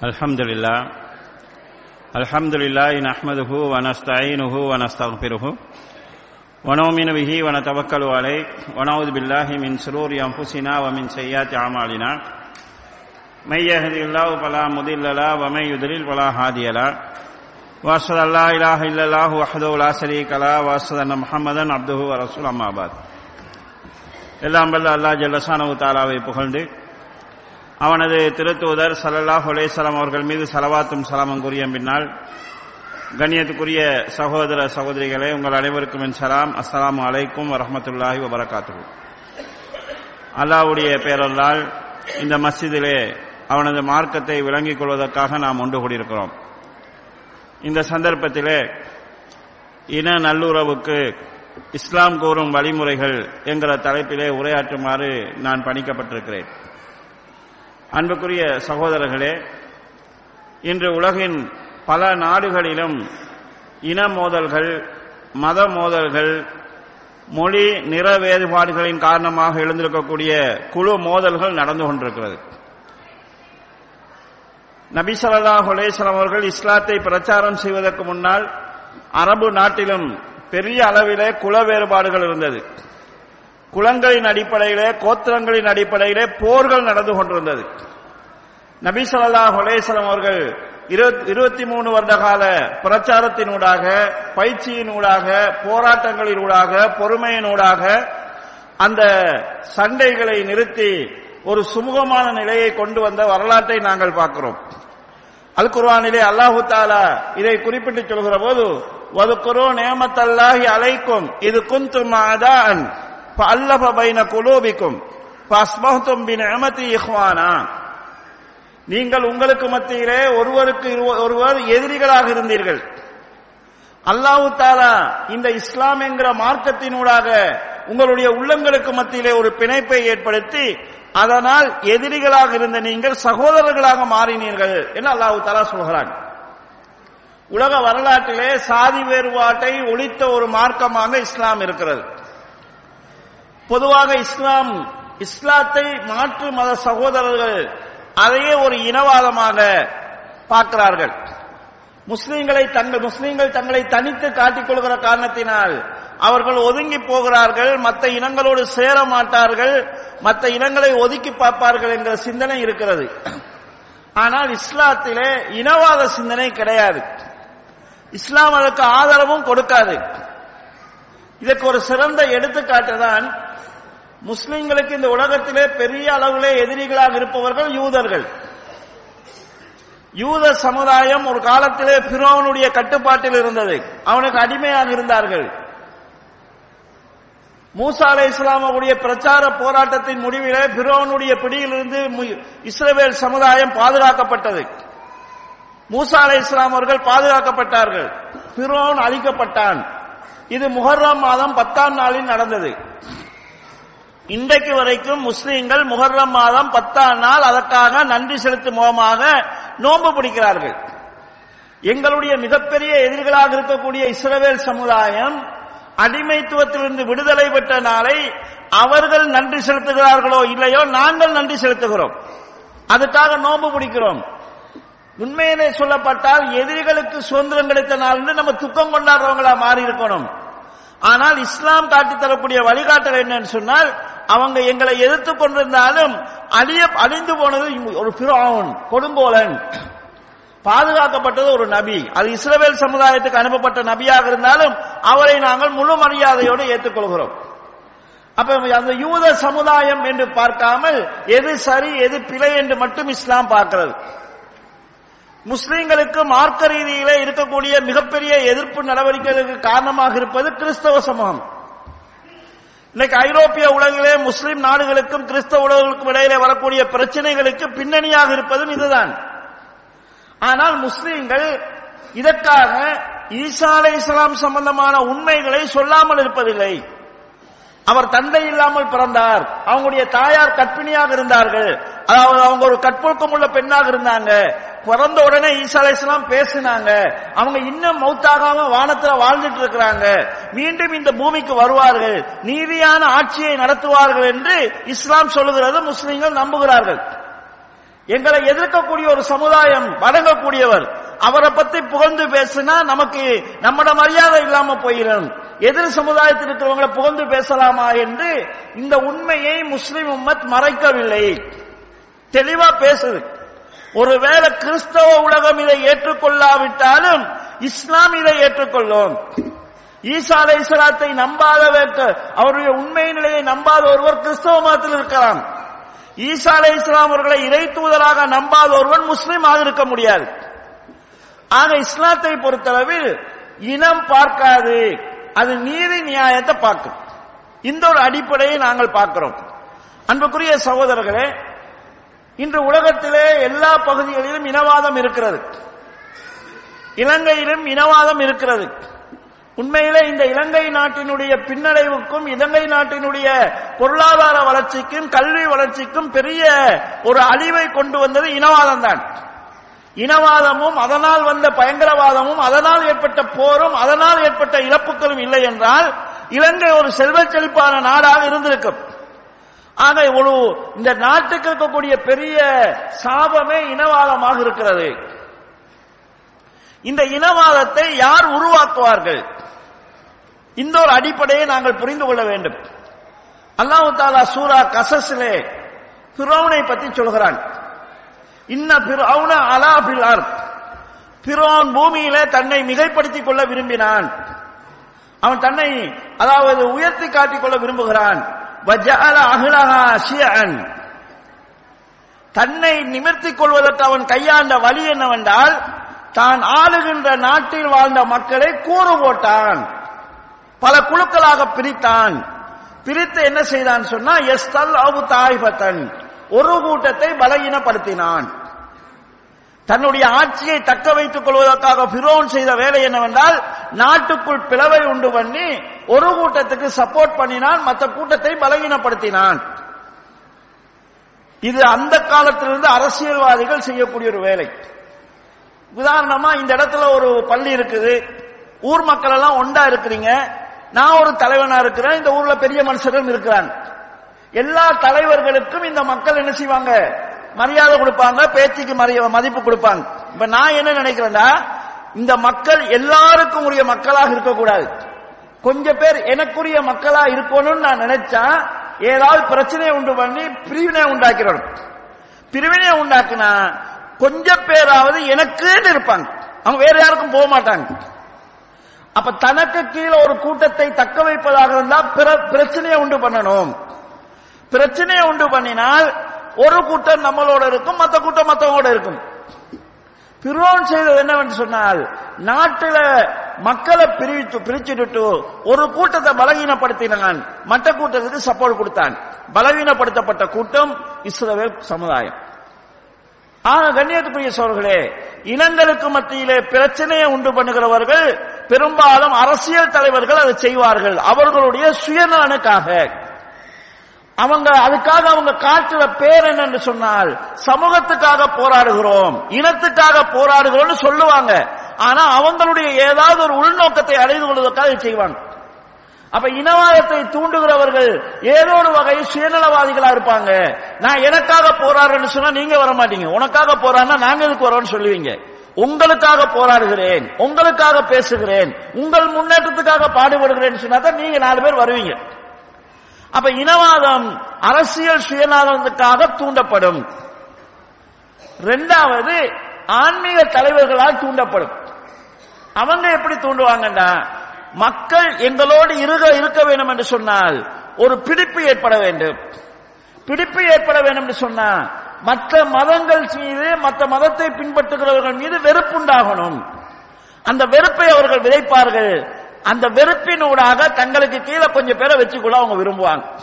الحمد لله الحمد لله نحمده ونستعينه ونستغفره ونؤمن به ونتوكل عليه ونعوذ بالله من شرور انفسنا ومن سيئات اعمالنا من يهدي الله فلا مضل له ومن يضلل فلا هادي له واشهد ان لا اله الا الله وحده لا شريك له واشهد ان محمدا عبده ورسوله اما بعد எல்லாம் வல்ல அல்லாஹ் ஜல்லசானவு தாலாவை புகழ்ந்து அவனது திருத்தூதர் சல்லல்லாஹ் அலேசலாம் அவர்கள் மீது சலவாத்தும் சலாமும் கூறிய பின்னால் கண்ணியத்துக்குரிய சகோதர சகோதரிகளே உங்கள் அனைவருக்கும் என் சலாம். அஸ்லாம் அலைக்கும் வரமத்துல்லாஹி வபரகாத்து அல்லாஹ்வுடைய பேரல்லால் இந்த மஸ்ஜிதிலே அவனது மார்க்கத்தை விளங்கிக் கொள்வதற்காக நாம் ஒன்று கூடியிருக்கிறோம். இந்த சந்தர்ப்பத்திலே இன நல்லுறவுக்கு இஸ்லாம் கூறும் வழிமுறைகள் என்கிற தலைப்பிலே உரையாற்றுமாறு நான் பணிக்கப்பட்டிருக்கிறேன். அன்புக்குரிய சகோதரர்களே இன்று உலகின் பல நாடுகளிலும் இன மோதல்கள் மத மோதல்கள் மொழி நிற வேறுபாடுகளின் காரணமாக எழுந்திருக்கக்கூடிய குழு மோதல்கள் நடந்து கொண்டிருக்கிறது. நபி ஸல்லல்லாஹு அவர்கள் இஸ்லாத்தை பிரச்சாரம் செய்வதற்கு முன்னால் அரபு நாட்டிலும் பெரிய அளவிலே குல வேறுபாடுகள் இருந்தது. குளங்களின் அடிப்படையிலே கோத்திரங்களின் அடிப்படையிலே போர்கள் நடந்து கொண்டிருந்தது. நபி ஸல்லல்லாஹு அலைஹி அவர்கள் இருபத்தி மூணு வருட கால பிரச்சாரத்தினூடாக பயிற்சியினூடாக போராட்டங்களினூடாக பொறுமையினூடாக அந்த சண்டைகளை நிறுத்தி ஒரு சுமூகமான நிலையை கொண்டு வந்த வரலாற்றை நாங்கள் பார்க்கிறோம். அல் குர்வானிலே அல்லாஹு தாலா இதை குறிப்பிட்டு சொல்கிற போது வதுக்குரோ நேமத்தல்லாஹி அலைக்கும் இது குந்தும் அதான் அல்லப பைன குலூபிக்கும் அஸ்மஹத்தும் பின் அமதி இஹ்வானா நீங்கள் உங்களுக்கு மத்தியிலே ஒருவருக்கு ஒருவர் எதிரிகளாக இருந்தீர்கள். அல்லாஹு தாலா இந்த இஸ்லாம் என்கிற மார்க்கத்தினூடாக உங்களுடைய உள்ளங்களுக்கு மத்தியிலே ஒரு பிணைப்பை ஏற்படுத்தி அதனால் எதிரிகளாக இருந்த நீங்கள் சகோதரர்களாக மாறினீர்கள் என்று அல்லாஹு தாலா சொல்கிறான். உலக வரலாற்றிலே சாதி வேறுபாட்டை ஒழித்த ஒரு மார்க்கமாக இஸ்லாம் இருக்கிறது. பொதுவாக இஸ்லாம் இஸ்லாத்தை மாற்று மத சகோதரர்கள் அதையே ஒரு இனவாதமாக பார்க்கிறார்கள். முஸ்லீம்களை தங்கள் முஸ்லீம்கள் தங்களை தனித்து காட்டிக்கொள்கிற காரணத்தினால் அவர்கள் ஒதுங்கி போகிறார்கள் மற்ற இனங்களோடு சேர மாட்டார்கள் மற்ற இனங்களை ஒதுக்கி பார்ப்பார்கள் என்கிற சிந்தனை இருக்கிறது. ஆனால் இஸ்லாத்திலே இனவாத சிந்தனை கிடையாது. இஸ்லாம் அதற்கு ஆதரவும் கொடுக்காது. இதற்கு ஒரு சிறந்த எடுத்துக்காட்டு தான் முஸ்லிம்களுக்கு இந்த உலகத்திலே பெரிய அளவிலே எதிரிகளாக இருப்பவர்கள் யூதர்கள். யூத சமுதாயம் ஒரு காலத்திலே பிரோவனுடைய கட்டுப்பாட்டில் இருந்தது. அவனுக்கு அடிமையாக இருந்தார்கள். மூசா அலை இஸ்லாமுடைய பிரச்சார போராட்டத்தின் முடிவிலே பிரோவனுடைய பிடியிலிருந்து இஸ்ரேல் சமுதாயம் பாதுகாக்கப்பட்டது. மூசா அலை இஸ்லாம் அவர்கள் பாதுகாக்கப்பட்டார்கள். பிரோன் அழிக்கப்பட்டான். இது முஹர்ரம் மாதம் பத்தாம் நாளில் நடந்தது. இன்றைக்கு வரைக்கும் முஸ்லீம்கள் முகர்ரம் மாதம் பத்தாம் நாள் அதற்காக நன்றி செலுத்தும் முகமாக நோன்பு பிடிக்கிறார்கள். எங்களுடைய மிகப்பெரிய எதிரிகளாக இருக்கக்கூடிய இஸ்ரவேல் சமுதாயம் அடிமைத்துவத்திலிருந்து விடுதலை பெற்ற நாளை அவர்கள் நன்றி செலுத்துகிறார்களோ இல்லையோ நாங்கள் நன்றி செலுத்துகிறோம். அதுக்காக நோன்பு பிடிக்கிறோம். உண்மையிலே சொல்லப்பட்டால் எதிரிகளுக்கு சுதந்திரம் கிடைத்த நாள் நம்ம துக்கம் கொண்டாடுறவங்களா மாறி இருக்கணும் ஆனால் இஸ்லாம் காட்டி தரக்கூடிய வழிகாட்டல் என்னன்னு சொன்னால் அவங்க எங்களை எதிர்த்து கொண்டிருந்தாலும் அழிய அழிந்து போனது ஒரு பிரோன் கொடுங்கோலன் பாதுகாக்கப்பட்டது ஒரு நபி. அது இஸ்ரேல் சமுதாயத்துக்கு அனுப்பப்பட்ட நபியாக இருந்தாலும் அவரை நாங்கள் முழு மரியாதையோடு ஏற்றுக்கொள்கிறோம். அப்ப அந்த யூத சமுதாயம் என்று பார்க்காமல் எது சரி எது பிழை என்று மட்டும் இஸ்லாம் பார்க்கிறது. முஸ்லிம்களுக்கு மார்க்க ரீதியிலே இருக்கக்கூடிய மிகப்பெரிய எதிர்ப்பு நடவடிக்கைகளுக்கு காரணமாக இருப்பது கிறிஸ்தவ சமூகம். இன்னைக்கு ஐரோப்பிய உலகிலே முஸ்லிம் நாடுகளுக்கும் கிறிஸ்தவ உலகங்களுக்கும் இடையிலே வரக்கூடிய பிரச்சனைகளுக்கு பின்னணியாக இருப்பதும் இதுதான். ஆனால் முஸ்லிம்கள் இதற்காக ஈசா அலை இஸ்லாம் சம்பந்தமான உண்மைகளை சொல்லாமல் இருப்பதில்லை. அவர் தந்தை இல்லாமல் பிறந்தார். அவங்களுடைய தாயார் கற்பிணியாக இருந்தார்கள். அதாவது அவங்க ஒரு கற்பொழுக்கம் உள்ள பெண்ணாக இருந்தாங்க. பிறந்த உடனே ஈசா அலைஸ்லாம் பேசினாங்க. அவங்க இன்னும் மௌத்தாகாம வானத்துல வாழ்ந்துட்டு இருக்கிறாங்க. மீண்டும் இந்த பூமிக்கு வருவார்கள். நீதியான ஆட்சியை நடத்துவார்கள் என்று இஸ்லாம் சொல்லுகிறது முஸ்லிம்கள் நம்புகிறார்கள். எங்களை எதிர்க்கக்கூடிய ஒரு சமுதாயம் வழங்கக்கூடியவர் அவரை பத்தி புகழ்ந்து பேசினா நமக்கு நம்மட மரியாதை இல்லாம போயிடும் எதிர் சமுதாயத்தில் இருக்கிறவங்களை புகழ்ந்து பேசலாமா என்று இந்த உண்மையை முஸ்லிம் உம்மத் மறைக்கவில்லை. தெளிவா பேசுது. ஒருவேளை கிறிஸ்தவ உலகம் இதை ஏற்றுக்கொள்ளாவிட்டாலும் இஸ்லாம் இதை ஏற்றுக்கொள்ளும். ஈசா அலை இஸ்லாத்தை நம்பாதவர்க்கு அவருடைய உண்மை நிலையை நம்பாத ஒருவர் கிறிஸ்தவ மதத்தில் இருக்கலாம். ஈசா அலை இஸ்லாம் அவர்களை இறை தூதராக நம்பாத ஒருவன் முஸ்லீமாக இருக்க முடியாது. ஆக இஸ்லாத்தை பொறுத்தளவில் இனம் பார்க்காது. அது நீதி நியாயத்தை பார்க்கும். இந்த ஒரு அடிப்படையை நாங்கள் பார்க்கிறோம். அன்புக்குரிய சகோதரர்களே இன்று உலகத்திலே எல்லா பகுதிகளிலும் இனவாதம் இருக்கிறது. இலங்கையிலும் இனவாதம் இருக்கிறது. உண்மையிலே இந்த இலங்கை நாட்டினுடைய பின்னடைவுக்கும் இலங்கை நாட்டினுடைய பொருளாதார வளர்ச்சிக்கும் கல்வி வளர்ச்சிக்கும் பெரிய ஒரு அழிவை கொண்டு வந்தது இனவாதம் தான் இனவாதமும் அதனால் வந்த பயங்கரவாதமும் அதனால் ஏற்பட்ட போரும் அதனால் ஏற்பட்ட இழப்புகளும் இல்லை என்றால் இலங்கை ஒரு செல்வ செழிப்பான நாடாக இருந்திருக்கும். ஆக இவ்வளவு இந்த நாட்டுக்கு இருக்கக்கூடிய பெரிய சாபமே இனவாதமாக இருக்கிறது. இந்த இனவாதத்தை யார் உருவாக்குவார்கள்? இந்த ஒரு அடிப்படையை நாங்கள் புரிந்து கொள்ள வேண்டும். அல்லாஹு தாலா சூரா கசஸ்லே பிரோனை பற்றி சொல்கிறான். இன்ன பிறவுன அலா பிலார் அர்த். பிரோன் பூமியில தன்னை மிகைப்படுத்திக் கொள்ள விரும்பினான். அவன் தன்னை அதாவது உயர்த்தி காட்டிக் கொள்ள விரும்புகிறான். தன்னை நிமிர்த்திக் கொள்வதற்கு அவன் கையாண்ட வழி என்னவென்றால் தான் ஆளுகின்ற நாட்டில் வாழ்ந்த மக்களை கூறு போட்டான். பல குழுக்களாக பிரித்தான். பிரித்து என்ன செய்தான் சொன்னா எஸ்தல் அவு தாய்பத்தன். ஒரு கூட்டத்தை பலகீனப்படுத்தினான். தன்னுடைய ஆட்சியை தக்க வைத்துக் கொள்வதற்காக பிரோன் செய்த வேலை என்னவென்றால் நாட்டுக்குள் பிளவை உண்டு பண்ணி ஒரு கூட்டத்துக்கு சப்போர்ட் பண்ணினான் மற்ற கூட்டத்தை பலகீனப்படுத்தினான். இது அந்த காலத்திலிருந்து அரசியல்வாதிகள் செய்யக்கூடிய ஒரு வேலை. உதாரணமா இந்த இடத்துல ஒரு பள்ளி இருக்குது. ஊர் மக்கள் எல்லாம் ஒண்டா இருக்கிறீங்க. நான் ஒரு தலைவனா இருக்கிறேன். இந்த ஊர்ல பெரிய மனுஷரும் இருக்கிறான் எல்லா தலைவர்களுக்கும் இந்த மக்கள் என்ன செய்வாங்க? மரியாதை கொடுப்பாங்க பேச்சுக்கு மதிப்பு கொடுப்பாங்க. இப்ப நான் என்ன நினைக்கிறேன்னா இந்த மக்கள் எல்லாருக்கும் உரிய மக்களாக இருக்கக்கூடாது. கொஞ்ச பேர் எனக்குரிய மக்களா இருக்கணும்னு நான் நினைச்சா ஏதாவது பிரச்சனையை உண்டு பண்ணி பிரிவினை உண்டாக்கிறோம். பிரிவினை உண்டாக்குனா கொஞ்ச பேராவது எனக்குன்னு இருப்பாங்க. அவங்க வேற யாருக்கும் போக மாட்டாங்க. அப்ப தனக்கு கீழே ஒரு கூட்டத்தை தக்க வைப்பதாக இருந்தா பிற- பிரச்சனையை உண்டு பண்ணணும். பிரச்சனையை உண்டு பண்ணினால் ஒரு கூட்டம் நம்மளோட இருக்கும் மற்ற கூட்டம் மற்றவங்களோட இருக்கும். பிரோன் செய்தது என்னவென்று சொன்னால் நாட்டில மக்களை பிரித்து பிரிச்சுட்டு ஒரு கூட்டத்தை பலவீனப்படுத்தினான். மற்ற கூட்டத்துக்கு சப்போர்ட் கொடுத்தான். பலவீனப்படுத்தப்பட்ட கூட்டம் இஸ்ரவேல் சமுதாயம். ஆனால் கண்ணியத்துக்குரிய சோழர்களே இனங்களுக்கு மத்தியிலே பிரச்சனையை உண்டு பண்ணுகிறவர்கள் பெரும்பாலும் அரசியல் தலைவர்கள் அதை செய்வார்கள். அவர்களுடைய சுயநலனுக்காக. அவங்க அதுக்காக அவங்க காட்டுற பேர் என்னன்னு சொன்னால் சமூகத்துக்காக போராடுகிறோம் இனத்துக்காக போராடுகிறோம்னு சொல்லுவாங்க. ஆனா அவங்களுடைய ஏதாவது ஒரு உள்நோக்கத்தை அடைந்து கொள்வதற்காக செய்வாங்க. அப்ப இனவாதத்தை தூண்டுகிறவர்கள் ஏதோ ஒரு வகையில் சுயநலவாதிகளா இருப்பாங்க. நான் எனக்காக போராடுறேன்னு சொன்னா நீங்க வர மாட்டீங்க. உனக்காக போராடினா நாங்க எதுக்கு வரோம்னு சொல்லுவீங்க. உங்களுக்காக போராடுகிறேன் உங்களுக்காக பேசுகிறேன் உங்கள் முன்னேற்றத்துக்காக பாடுபடுகிறேன்னு சொன்னா தான் நீங்க நாலு பேர் வருவீங்க. அப்ப இனவாதம் அரசியல் சுயநலத்துக்காக தூண்டப்படும். ரெண்டாவது ஆன்மீக தலைவர்களால் தூண்டப்படும். அவங்க எப்படி தூண்டுவாங்கன்னா மக்கள் எங்களோடு இருக இருக்க வேண்டும் என்று சொன்னால் ஒரு பிடிப்பு ஏற்பட வேண்டும். பிடிப்பு ஏற்பட வேண்டும் என்று சொன்னா மற்ற மதங்கள் மீது மற்ற மதத்தை பின்பற்றுகிறவர்கள் மீது வெறுப்புண்டாகணும் அந்த வெறுப்பை அவர்கள் விதைப்பார்கள். அந்த வெறுப்பினூடாக தங்களுக்கு கீழே கொஞ்சம் பேரை வச்சுக்கொள்ள அவங்க விரும்புவாங்க.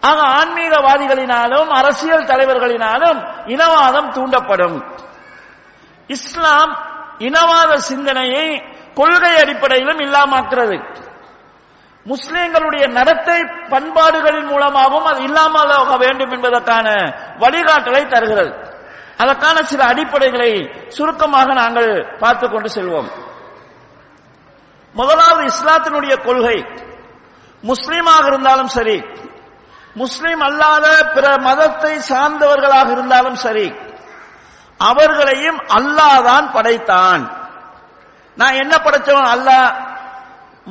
ஆக ஆன்மீகவாதிகளினாலும் அரசியல் தலைவர்களினாலும் இனவாதம் தூண்டப்படும். இஸ்லாம் இனவாத சிந்தனையை கொள்கை அடிப்படையிலும் இல்லாமாக்குறது. முஸ்லிம்களுடைய நடத்தை பண்பாடுகளின் மூலமாகவும் அது இல்லாமல் வேண்டும் என்பதற்கான வழிகாட்டலை தருகிறது. அதற்கான சில அடிப்படைகளை சுருக்கமாக நாங்கள் பார்த்துக் கொண்டு செல்வோம். முதலாவது இஸ்லாத்தினுடைய கொள்கை. முஸ்லீமாக இருந்தாலும் சரி முஸ்லீம் அல்லாத பிற மதத்தை சார்ந்தவர்களாக இருந்தாலும் சரி அவர்களையும் அல்லாஹ் தான் படைத்தான். நான் என்ன படைச்சவன் அல்லாஹ்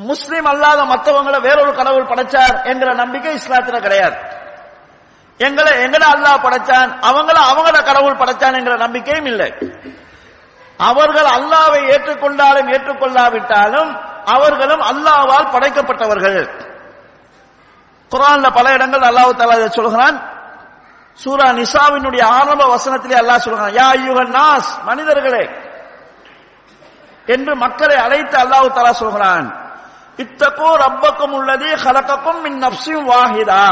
முஸ்லீம் அல்லாத மற்றவங்களை வேறொரு கடவுள் படைச்சார் என்கிற நம்பிக்கை இஸ்லாத்துல கிடையாது. எங்களை எங்கட அல்லாஹ் படைச்சான் அவங்கள அவங்கள கடவுள் படைச்சான் என்கிற நம்பிக்கையும் இல்லை. அவர்கள் அல்லாவை ஏற்றுக்கொண்டாலும் ஏற்றுக்கொள்ளாவிட்டாலும் அவர்களும் அல்லாவால் படைக்கப்பட்டவர்கள். குரான்ல பல இடங்கள் அல்லாஹு தாலா சொல்கிறான். சூரா நிசாவினுடைய ஆரம்ப வசனத்திலே அல்லாஹ் சொல்கிறான் யா ஐயுகன் நாஸ் மனிதர்களே. என்று மக்களை அழைத்து அல்லாஹ் தாலா சொல்கிறான் இத்தகோ ரப்பக்கும் உள்ளது ஹலக்கக்கும் மின் நப்சியும் வாஹிதா.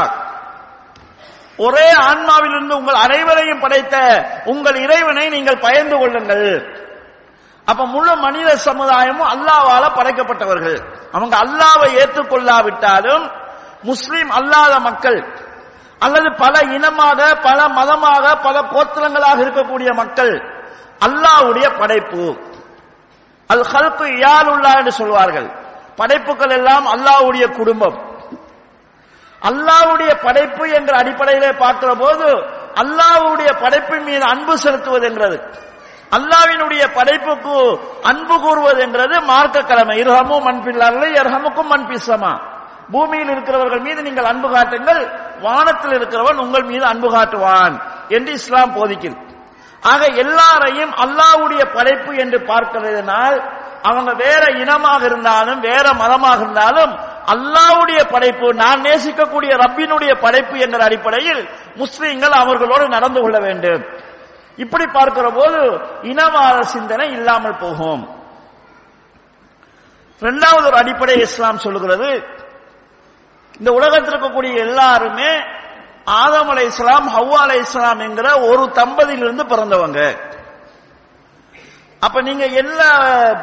ஒரே ஆன்மாவிலிருந்து உங்கள் அனைவரையும் படைத்த உங்கள் இறைவனை நீங்கள் பயந்து கொள்ளுங்கள். அப்ப முழு மனித சமுதாயமும் அல்லாவால படைக்கப்பட்டவர்கள். அவங்க அல்லாவை ஏற்றுக்கொள்ளாவிட்டாலும் முஸ்லீம் அல்லாத மக்கள் அல்லது பல இனமாக பல மதமாக பல கோத்திரங்களாக இருக்கக்கூடிய மக்கள் அல்லாவுடைய படைப்பு. அல் ஹல்கு இயாலுல்லா என்று சொல்வார்கள். படைப்புகள் எல்லாம் அல்லாவுடைய குடும்பம். அல்லாவுடைய படைப்பு என்ற அடிப்படையிலே பார்க்கிற போது அல்லாவுடைய படைப்பின் மீது அன்பு செலுத்துவது என்கிறது. அல்லாவினுடைய படைப்புக்கு அன்பு கூறுவது என்றது மார்க்க கடமை இருஹமும் மண்பில்லார்கள் எர்ஹமுக்கும் மண்பிசமா. பூமியில் இருக்கிறவர்கள் மீது நீங்கள் அன்பு காட்டுங்கள் வானத்தில் இருக்கிறவன் உங்கள் மீது அன்பு காட்டுவான் என்று இஸ்லாம் போதிக்கிறது ஆக எல்லாரையும் அல்லாவுடைய படைப்பு என்று பார்க்கிறதுனால் அவங்க வேற இனமாக இருந்தாலும் வேற மதமாக இருந்தாலும் அல்லாவுடைய படைப்பு நான் நேசிக்கக்கூடிய ரப்பினுடைய படைப்பு என்ற அடிப்படையில் முஸ்லீம்கள் அவர்களோடு நடந்து கொள்ள வேண்டும். இப்படி பார்க்கிற போது இனவாத சிந்தனை இல்லாமல் போகும். இரண்டாவது ஒரு அடிப்படை இஸ்லாம் சொல்லுகிறது. இந்த உலகத்தில் இருக்கக்கூடிய எல்லாருமே ஆதம் அலை இஸ்லாம் ஹவ்வா அலை இஸ்லாம் என்கிற ஒரு தம்பதியிலிருந்து பிறந்தவங்க. அப்ப நீங்க எல்லா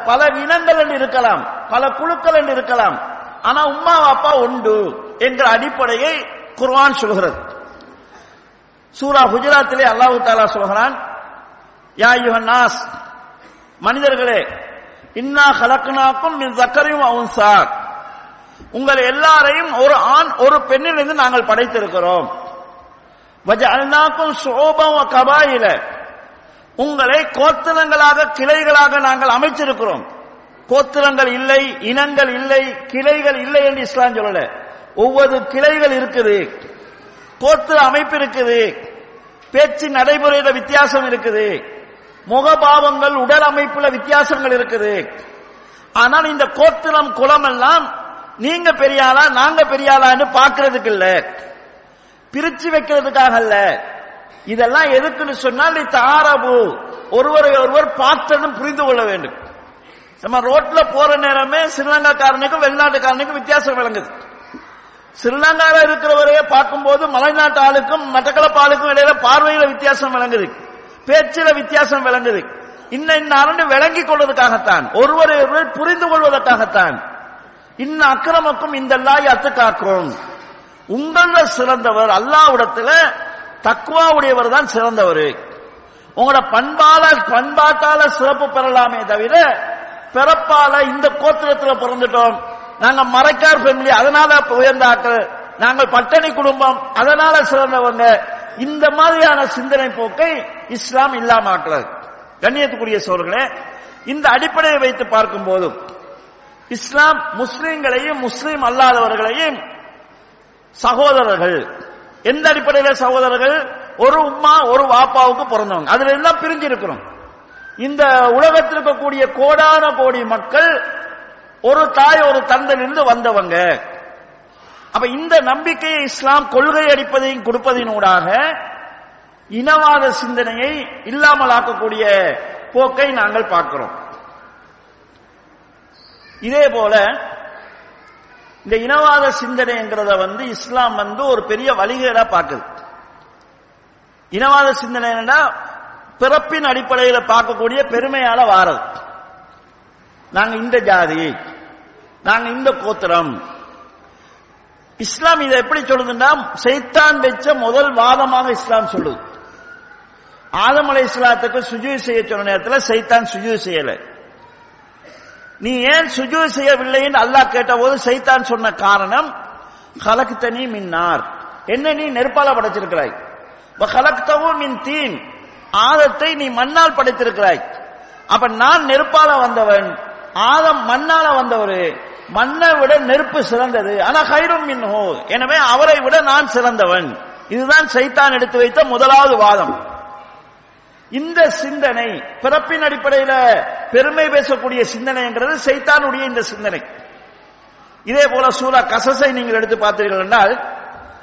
பல இனங்கள் என்று இருக்கலாம் பல குழுக்கள் என்று இருக்கலாம் ஆனா உம்மா அப்பா உண்டு என்ற அடிப்படையை குர்வான் சொல்கிறது. சூரா குஜராத்திலே அல்லாஹு தாலா சொல்கிறான் யா யுஹன்னாஸ் மனிதர்களே இன்னா கலக்குனாக்கும் மின் சக்கரையும் சார் உங்கள் எல்லாரையும் ஒரு ஆண் ஒரு பெண்ணிலிருந்து நாங்கள் படைத்திருக்கிறோம். வஜஅல்னாக்கும் கபாயில. உங்களை கோத்திரங்களாக கிளைகளாக நாங்கள் அமைச்சிருக்கிறோம். கோத்திரங்கள் இல்லை இனங்கள் இல்லை கிளைகள் இல்லை என்று இஸ்லாம் சொல்லல. ஒவ்வொரு கிளைகள் இருக்குது. கோத்திர அமைப்பு இருக்குது. பேச்சு நடைமுறையில வித்தியாசம் இருக்குது. முகபாவங்கள் உடல் அமைப்புல வித்தியாசங்கள் இருக்குது. ஆனால் இந்த கோத்திரம் குளம் எல்லாம் நீங்க பெரியாளா நாங்க பெரியாளான்னு பாக்குறதுக்கு இல்ல. பிரிச்சு வைக்கிறதுக்காக அல்ல. இதெல்லாம் எதுக்குன்னு சொன்னால் தாரபு. ஒருவரை ஒருவர் பார்த்ததும் புரிந்து கொள்ள வேண்டும். நம்ம ரோட்ல போற நேரமே ஸ்ரீலங்காக்காரனுக்கும் வெளிநாட்டுக்காரனுக்கும் வித்தியாசம் விளங்குது. ஸ்ரீலங்கால இருக்கிறவரையே பார்க்கும்போது மலைநாட்டு ஆளுக்கும் மட்டக்களப்பு ஆளுக்கும் இடையில பார்வையில வித்தியாசம் விளங்குது. பேச்சில வித்தியாசம் விளங்குது. இன்ன இன்ன விளங்கி கொள்வதற்காகத்தான் ஒருவரை ஒருவர் புரிந்து கொள்வதற்காகத்தான். இன்ன அக்கிரமக்கும் இந்த லாய் அத்து காக்கிறோம் உங்கள சிறந்தவர் அல்லாவிடத்துல தக்குவா உடையவர் தான் சிறந்தவர். உங்களோட பண்பால பண்பாட்டால சிறப்பு பெறலாமே தவிர பிறப்பால இந்த கோத்திரத்துல பிறந்துட்டோம். நாங்க மறைக்கார் ஃபேமிலி அதனால உயர்ந்த ஆட்கள். நாங்கள் பட்டணி குடும்பம் அதனால சிறந்தவங்க இந்த மாதிரியான சிந்தனை போக்கை இஸ்லாம் இல்லாம ஆக்கிறது கண்ணியத்துக்குரிய சோர்களே இந்த அடிப்படையை வைத்து பார்க்கும் போதும் இஸ்லாம் முஸ்லிம்களையும் முஸ்லிம் அல்லாதவர்களையும் சகோதரர்கள். எந்த அடிப்படையில் சகோதரர்கள்? ஒரு உம்மா ஒரு வாப்பாவுக்கு பிறந்தவங்க. அதுல எல்லாம் பிரிஞ்சு இருக்கிறோம் இந்த உலகத்தில் இருக்கக்கூடிய கோடான கோடி மக்கள் ஒரு தாய் ஒரு தந்தையிலிருந்து வந்தவங்க. அப்ப இந்த நம்பிக்கையை இஸ்லாம் கொள்கை அடிப்பதையும் கொடுப்பதினூடாக இனவாத சிந்தனையை இல்லாமலாக்கக்கூடிய போக்கை நாங்கள் பார்க்கிறோம். இதே போல இந்த இனவாத சிந்தனைங்கிறத வந்து இஸ்லாம் வந்து ஒரு பெரிய வழிகேடா பார்க்குது. இனவாத சிந்தனைனா பிறப்பின் அடிப்படையில் பார்க்கக்கூடிய பெருமையால வாரது. நாங்க இந்த ஜாதி நாங்க இந்த கோத்திரம். இஸ்லாம் இதை எப்படி சொல்லுதுன்னா சைத்தான் வச்ச முதல் வாதமாக இஸ்லாம் சொல்லுது. ஆதம் அலை இஸ்லாத்துக்கு சுஜு செய்ய சொன்ன நேரத்தில் சைத்தான் சுஜு செய்யல. நீ ஏன் சுஜு செய்யவில்லைன்னு அல்லாஹ் கேட்டபோது சைத்தான் சொன்ன காரணம் கலக்குத்தனி மின்னார் என்ன நீ நெருப்பால படைச்சிருக்கிறாய் கலக்தவும் மின் தீன். ஆதத்தை நீ மண்ணால் படைத்திருக்கிறாய். அப்ப நான் நெருப்பால வந்தவன் ஆதம் மண்ணால வந்தவர். மண்ணை விட நெருப்பு சிறந்தது. ஆனா ஹைரும் மின்ஹோ. எனவே அவரை விட நான் சிறந்தவன். இதுதான் சைத்தான் எடுத்து வைத்த முதலாவது வாதம். இந்த சிந்தனை பிறப்பின் அடிப்படையில பெருமை பேசக்கூடிய சிந்தனைங்கிறது சைத்தானுடைய இந்த சிந்தனை. இதே போல சூரா கசசை நீங்கள் எடுத்து பார்த்தீர்கள் என்றால்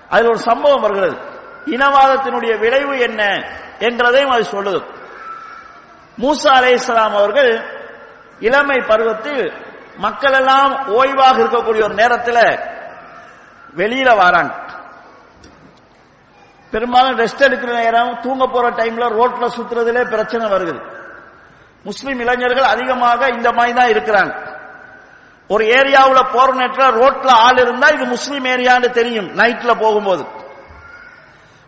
அதில் ஒரு சம்பவம் வருகிறது. இனவாதத்தினுடைய விளைவு என்ன? என்கிறதையும் அது சொல்லுது. மூசா அலே இஸ்லாம் அவர்கள் இளமை பருவத்தில் மக்கள் எல்லாம் ஓய்வாக இருக்கக்கூடிய ஒரு நேரத்தில் வெளியில வராங்க. பெரும்பாலும் ரெஸ்ட் எடுக்கிற நேரம் தூங்க போற டைம்ல ரோட்ல சுத்துறதுல பிரச்சனை வருது முஸ்லிம் இளைஞர்கள் அதிகமாக இந்த மாதிரி தான் இருக்கிறாங்க. ஒரு ஏரியாவில் போற நேரத்தில் ரோட்ல ஆள் இருந்தா இது முஸ்லீம் ஏரியான்னு தெரியும் நைட்ல போகும்போது.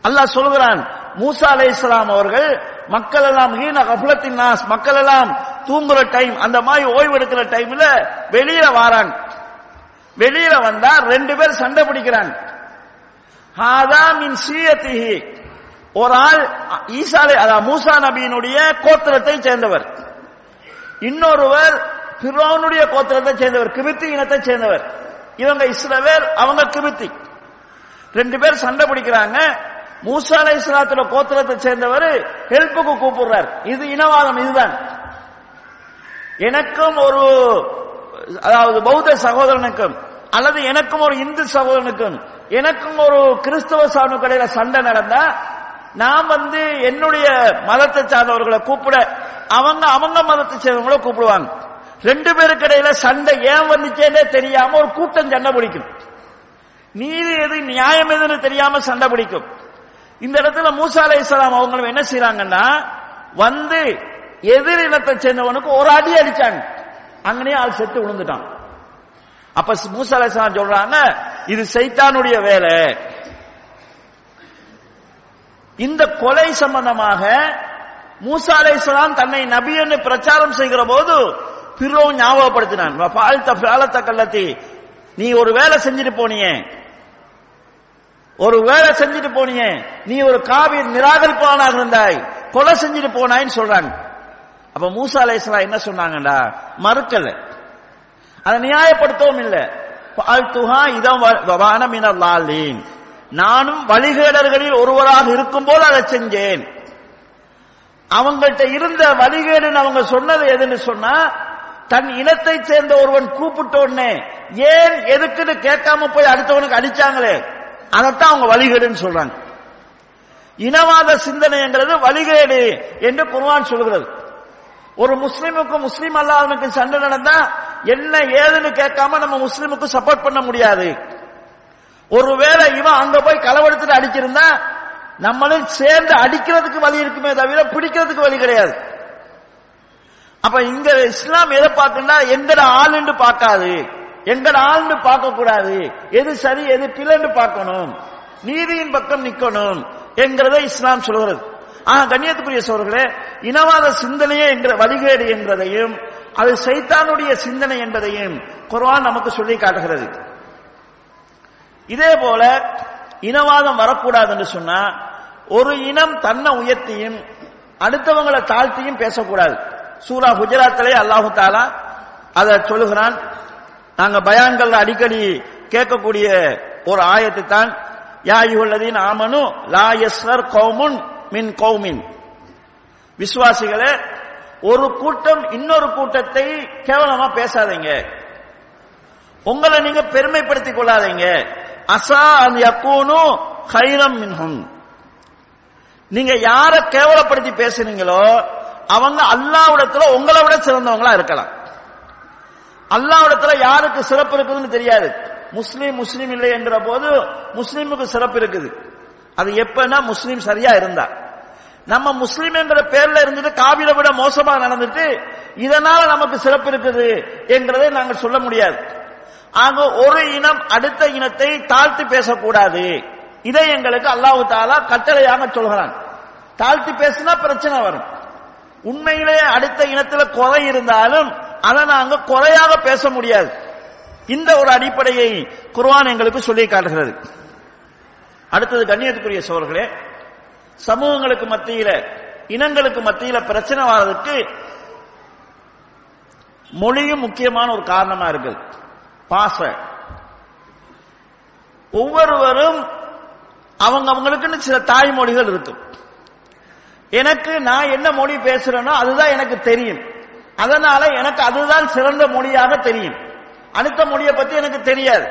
அல்லாஹ் சொல்கிறான் மூசா அலை இஸ்லாம் அவர்கள் மக்கள் எல்லாம் ஹீன கஃபலத்தின் நாஸ் மக்கள் எல்லாம் தூங்குற டைம் அந்த மாதிரி ஓய்வு எடுக்கிற டைம்ல வெளியில வாராங்க வெளியில வந்தா ரெண்டு பேர் சண்டை பிடிக்கிறாங்க மின் ஒரு ஆள் ஈசாலை அதாவது மூசா நபியினுடைய கோத்திரத்தை சேர்ந்தவர். இன்னொருவர் பிரோனுடைய கோத்திரத்தை சேர்ந்தவர் கிபித்தி இனத்தை சேர்ந்தவர். இவங்க இஸ்ரவேல் அவங்க கிபித்தி. ரெண்டு பேர் சண்டை பிடிக்கிறாங்க. மூசா அலை இஸ்லாத்துல கோத்திரத்தை சேர்ந்தவர் ஹெல்ப்புக்கு கூப்பிடுறார். இது இனவாதம் இதுதான். எனக்கும் ஒரு அதாவது பௌத்த சகோதரனுக்கும் அல்லது எனக்கும் ஒரு இந்து சகோதரனுக்கும் எனக்கும் ஒரு கிறிஸ்தவ சாமி கடையில சண்டை நடந்தா நான் வந்து என்னுடைய மதத்தை சார்ந்தவர்களை கூப்பிட அவங்க அவங்க மதத்தை சேர்ந்தவங்கள கூப்பிடுவாங்க. ரெண்டு பேருக்கு இடையில சண்டை ஏன் வந்துச்சேன்னே தெரியாம ஒரு கூட்டம் சண்டை பிடிக்கும். நீதி எது நியாயம் எதுன்னு தெரியாம சண்டை பிடிக்கும். இந்த இடத்துல மூசா அலை இஸ்லாம் அவங்களும் என்ன செய்யறாங்கன்னா வந்து எதிர் இனத்தை சேர்ந்தவனுக்கு ஒரு அடி அடிச்சாங்க. அங்கனே ஆள் செத்து விழுந்துட்டான். அப்ப மூசா அலை இஸ்லாம் சொல்றாங்க இது சைத்தானுடைய வேலை. இந்த கொலை சம்பந்தமாக மூசா அலை இஸ்லாம் தன்னை நபி என்று பிரச்சாரம் செய்கிற போது பிறவும் ஞாபகப்படுத்தினான் நீ ஒரு வேலை செஞ்சுட்டு போனியே ஒரு வேலை செஞ்சுட்டு போனியே நீ ஒரு காவி நிராகரிப்பானாக இருந்தாய் கொலை செஞ்சுட்டு போனாய்ன்னு சொல்றாங்க. அப்ப மூசா அலை இஸ்லாம் என்ன சொன்னாங்கடா? மறுக்கல. அதை நியாயப்படுத்தவும் இல்லை. பால்துஹா இதம் லாலின். நானும் வழிகேடர்களில் ஒருவராக இருக்கும் போது அதை செஞ்சேன். அவங்கள்ட்ட இருந்த வழிகேடுன்னு அவங்க சொன்னது எதுன்னு சொன்னா தன் இனத்தை சேர்ந்த ஒருவன் கூப்பிட்ட உடனே ஏன் எதுக்குன்னு கேட்காம போய் அடுத்தவனுக்கு அடிச்சாங்களே? அதைத்தான் அவங்க வழிகேடுன்னு சொல்றாங்க. இனவாத சிந்தனைங்கிறது வழிகேடு என்று குர்வான் சொல்கிறது. ஒரு முஸ்லீமுக்கும் முஸ்லீம் அல்லாதவனுக்கு சண்டை நடந்தா என்ன ஏதுன்னு கேட்காம நம்ம முஸ்லீமுக்கு சப்போர்ட் பண்ண முடியாது. ஒருவேளை இவன் அங்க போய் களவெடுத்துட்டு அடிச்சிருந்தா நம்மளும் சேர்ந்து அடிக்கிறதுக்கு வழி இருக்குமே தவிர பிடிக்கிறதுக்கு வழி கிடையாது. அப்ப இங்க இஸ்லாம் எதை பார்த்துன்னா எந்த ஆளுன்னு பார்க்காது. எங்கட ஆள்னு பார்க்க கூடாது எது சரி எது பிள்ளைன்னு பார்க்கணும். நீதியின் பக்கம் நிக்கணும் என்கிறத இஸ்லாம் சொல்கிறது. ஆனா கண்ணியத்துக்குரிய சோழர்களே இனவாத சிந்தனையே என்கிற வழிகேடு என்பதையும் அது சைத்தானுடைய சிந்தனை என்பதையும் குர்வான் நமக்கு சொல்லி காட்டுகிறது. இதே போல இனவாதம் வரக்கூடாது என்று சொன்னா ஒரு இனம் தன்னை உயர்த்தியும் அடுத்தவங்களை தாழ்த்தியும் பேசக்கூடாது. சூரா குஜராத்திலே அல்லாஹு தாலா அதை சொல்லுகிறான் நாங்க பயான்கள் அடிக்கடி கேட்கக்கூடிய ஒரு ஆயத்தை தான் யாயுள்ளதின் ஆமனு லா எஸ்வர் கௌமுன் மின் கௌமின். விசுவாசிகளே ஒரு கூட்டம் இன்னொரு கூட்டத்தை கேவலமா பேசாதீங்க. உங்களை நீங்க பெருமைப்படுத்திக் கொள்ளாதீங்க. அசா அந்த யக்கூனு ஹைரம் மின்ஹும். நீங்க யார கேவலப்படுத்தி பேசுனீங்களோ அவங்க அல்லாவிடத்துல உங்களை விட சிறந்தவங்களா இருக்கலாம். அல்லாவிடத்துல யாருக்கு சிறப்பு இருக்குதுன்னு தெரியாது. முஸ்லீம் முஸ்லீம் இல்லை என்கிற போது முஸ்லீமுக்கு சிறப்பு இருக்குது. அது எப்பன்னா முஸ்லீம் சரியா இருந்தா. நம்ம முஸ்லீம் என்கிற பேர்ல இருந்துட்டு காவிர விட மோசமா நடந்துட்டு இதனால நமக்கு சிறப்பு இருக்குது என்கிறதை நாங்கள் சொல்ல முடியாது. ஆக ஒரு இனம் அடுத்த இனத்தை தாழ்த்தி பேசக்கூடாது. இதை எங்களுக்கு அல்லாஹு தாலா கட்டளையாக சொல்கிறான். தாழ்த்தி பேசினா பிரச்சனை வரும். உண்மையிலே அடுத்த இனத்துல குறை இருந்தாலும் அதை நாங்க குறையாக பேச முடியாது. இந்த ஒரு அடிப்படையை குர்வான் எங்களுக்கு சொல்லி காட்டுகிறது. அடுத்தது கண்ணியத்துக்குரிய சோழர்களே சமூகங்களுக்கு மத்தியில இனங்களுக்கு மத்தியில பிரச்சனை வர்றதுக்கு மொழியும் முக்கியமான ஒரு காரணமா இருக்குது. பாச. ஒவ்வொருவரும் அவங்க அவங்களுக்குன்னு சில தாய்மொழிகள் இருக்கும். எனக்கு நான் என்ன மொழி பேசுறேனோ அதுதான் எனக்கு தெரியும். அதனால எனக்கு அதுதான் சிறந்த மொழியாக தெரியும். அடுத்த மொழியை பத்தி எனக்கு தெரியாது.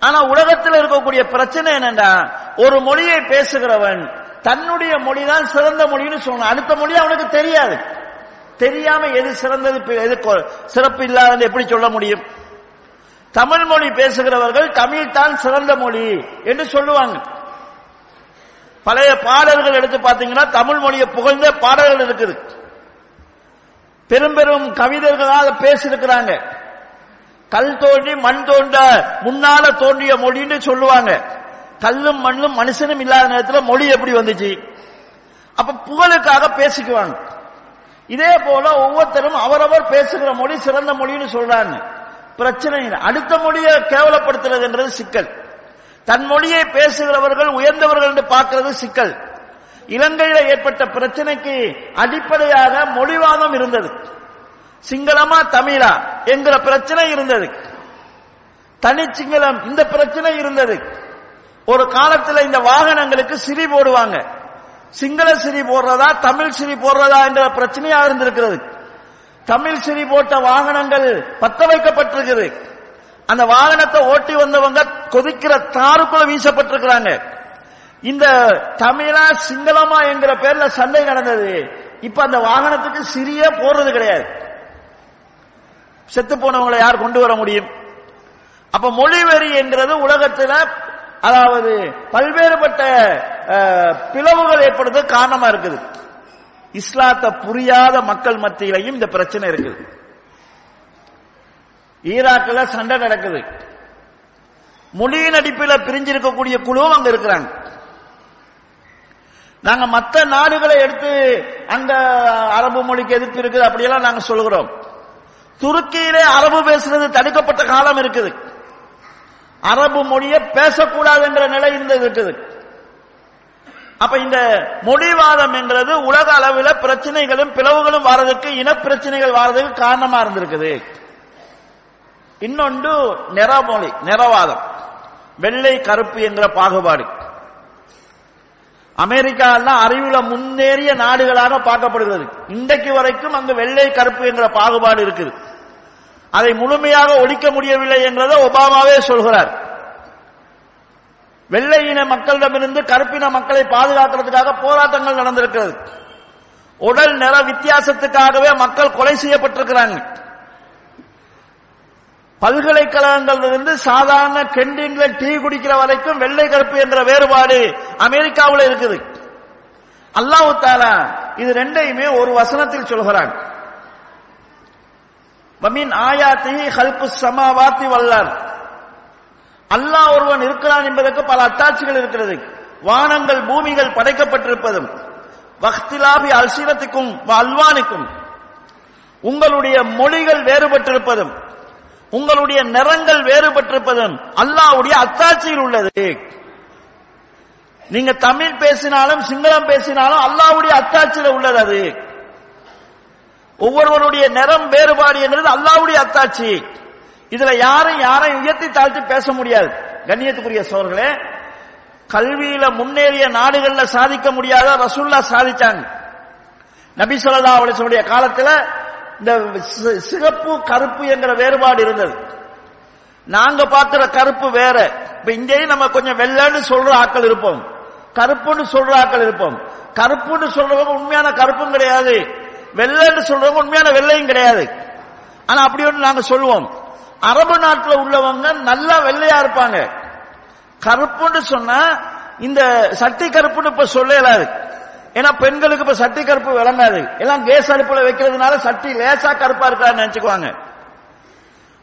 ஆனா உலகத்தில் இருக்கக்கூடிய பிரச்சனை என்னன்னா ஒரு மொழியை பேசுகிறவன் தன்னுடைய மொழிதான் சிறந்த மொழின்னு சொல்லணும். அடுத்த மொழி அவனுக்கு தெரியாது. தெரியாம எது சிறந்தது எது சிறப்பு இல்லாதது எப்படி சொல்ல முடியும்? தமிழ் மொழி பேசுகிறவர்கள் தமிழ் தான் சிறந்த மொழி என்று சொல்லுவாங்க. பழைய பாடல்கள் எடுத்து பார்த்தீங்கன்னா தமிழ் மொழியை புகழ்ந்த பாடல்கள் இருக்குது. பெரும் பெரும் கவிதைகளாக பேசியிருக்கிறாங்க. கல் தோன்றி மண் தோண்ட முன்னால தோன்றிய மொழின்னு சொல்லுவாங்க. கல்லும் மண்ணும் மனுஷனும் இல்லாத நேரத்தில் மொழி எப்படி வந்துச்சு? அப்ப புகழுக்காக பேசிக்குவாங்க. இதே போல ஒவ்வொருத்தரும் அவரவர் பேசுகிற மொழி சிறந்த மொழின்னு சொல்றாங்க. பிரச்சனை இல்லை. அடுத்த மொழியை கேவலப்படுத்துறதுன்றது சிக்கல். தன் மொழியை பேசுகிறவர்கள் உயர்ந்தவர்கள் என்று பார்க்கிறது சிக்கல். இலங்கையில் ஏற்பட்ட பிரச்சனைக்கு அடிப்படையாக மொழிவாதம் இருந்தது. சிங்களமா தமிழா என்கிற பிரச்சனை இருந்தது. தனி சிங்களம் இந்த பிரச்சனை இருந்தது. ஒரு காலத்தில் இந்த வாகனங்களுக்கு சிரி போடுவாங்க. சிங்கள சிரி போடுறதா தமிழ் சிரி போடுறதா என்ற பிரச்சனையா இருந்திருக்கிறது. தமிழ் சிரி போட்ட வாகனங்கள் பத்த வைக்கப்பட்டிருக்குது அந்த வாகனத்தை ஓட்டி வந்தவங்க கொதிக்கிற தாருக்குள்ள வீசப்பட்டிருக்கிறாங்க. இந்த தமிழா சிங்களமா என்கிற பேர்ல சண்டை நடந்தது. இப்ப அந்த வாகனத்துக்கு சிறிய போடுறது கிடையாது. செத்து போனவங்களை யார் கொண்டு வர முடியும்? அப்ப மொழிவெறி என்கிறது உலகத்தில் அதாவது பல்வேறுபட்ட பிளவுகள் ஏற்படுறது காரணமா இருக்குது. இஸ்லாத்தை புரியாத மக்கள் மத்தியிலையும் இந்த பிரச்சனை இருக்குது. ஈராக்கில் சண்டை நடக்குது. மொழியின் அடிப்பில் பிரிஞ்சிருக்கக்கூடிய குழுவும் அங்க இருக்கிறாங்க. நாங்க மற்ற நாடுகளை எடுத்து அங்க அரபு மொழிக்கு எதிர்ப்பு இருக்குது அப்படியெல்லாம் நாங்க சொல்கிறோம் துருக்கியிலே அரபு பேசுறது தடுக்கப்பட்ட காலம் இருக்குது. அரபு மொழியை பேசக்கூடாது என்ற நிலை இந்த இருக்குது. அப்ப இந்த மொழிவாதம் என்றது உலக அளவில் பிரச்சனைகளும் பிளவுகளும் வாரதுக்கு இனப்பிரச்சனைகள் வாரதுக்கு காரணமா இருந்திருக்குது. இன்னொன்று நிறமொழி நிறவாதம். வெள்ளை கருப்பு என்கிற பாகுபாடு. அமெரிக்கா அறிவுல முன்னேறிய நாடுகளாக பார்க்கப்படுகிறது. இன்றைக்கு வரைக்கும் அங்கு வெள்ளை கருப்பு என்கிற பாகுபாடு இருக்குது. அதை முழுமையாக ஒழிக்க முடியவில்லை என்றதை ஒபாமாவே சொல்கிறார். வெள்ளை இன மக்களிடமிருந்து கருப்பின மக்களை பாதுகாக்கிறதுக்காக போராட்டங்கள் நடந்திருக்கிறது. உடல் நிற வித்தியாசத்துக்காகவே மக்கள் கொலை செய்யப்பட்டிருக்கிறாங்க. பல்கலைக்கழகங்களிலிருந்து சாதாரண கெண்டீன்ல டீ குடிக்கிற வரைக்கும் வெள்ளை கருப்பு என்ற வேறுபாடு அமெரிக்காவில் இருக்குது. அல்லாஹு தாலா இது ரெண்டையுமே ஒரு வசனத்தில் சொல்கிறான். வமீன் ஆயாத்தி ஹல்பு சமாவாத்தி வல்லார். அல்லாஹ் ஒருவன் இருக்கிறான் என்பதற்கு பல அத்தாட்சிகள் இருக்கிறது. வானங்கள் பூமிகள் படைக்கப்பட்டிருப்பதும் வக்திலாபி அல்சீரத்துக்கும் அல்வானுக்கும் உங்களுடைய மொழிகள் வேறுபட்டிருப்பதும் உங்களுடைய நிறங்கள் வேறுபட்டிருப்பதும் அல்லாவுடைய அத்தாட்சியில் உள்ளது. நீங்க தமிழ் பேசினாலும் சிங்களம் பேசினாலும் அல்லாவுடைய அத்தாட்சியில் உள்ளது அது. ஒவ்வொருவருடைய நிறம் வேறுபாடு என்பது அல்லாவுடைய அத்தாட்சி. இதுல யாரும் யாரையும் உயர்த்தி தாழ்த்தி பேச முடியாது. கண்ணியத்துக்குரிய சோர்களே கல்வியில முன்னேறிய நாடுகள்ல சாதிக்க முடியாத ரசுல்லா சாதிச்சாங்க. நபி சொல்லா அலிசனுடைய காலத்துல இந்த சிகப்பு கருப்பு என்கிற வேறுபாடு இருந்தது. நாங்க பார்க்கிற கருப்பு வேற. இப்ப இங்கேயும் நம்ம கொஞ்சம் வெள்ளன்னு சொல்ற ஆட்கள் இருப்போம். கருப்புன்னு சொல்ற ஆட்கள் இருப்போம். கருப்புன்னு சொல்றவங்க உண்மையான கருப்பும் கிடையாது. வெள்ளைன்னு சொல்றவங்க உண்மையான வெள்ளையும் கிடையாது. ஆனா அப்படி ஒன்று நாங்க சொல்லுவோம். அரபு நாட்டில் உள்ளவங்க நல்லா வெள்ளையா இருப்பாங்க. கருப்புன்னு சொன்னா இந்த சட்டி கருப்புன்னு இப்ப சொல்லலாது. ஏன்னா பெண்களுக்கு இப்ப சட்டி கருப்பு விளங்காது. எல்லாம் கேஸ் அடுப்புல வைக்கிறதுனால சட்டி லேசா கருப்பா இருக்கான்னு நினைச்சுக்குவாங்க.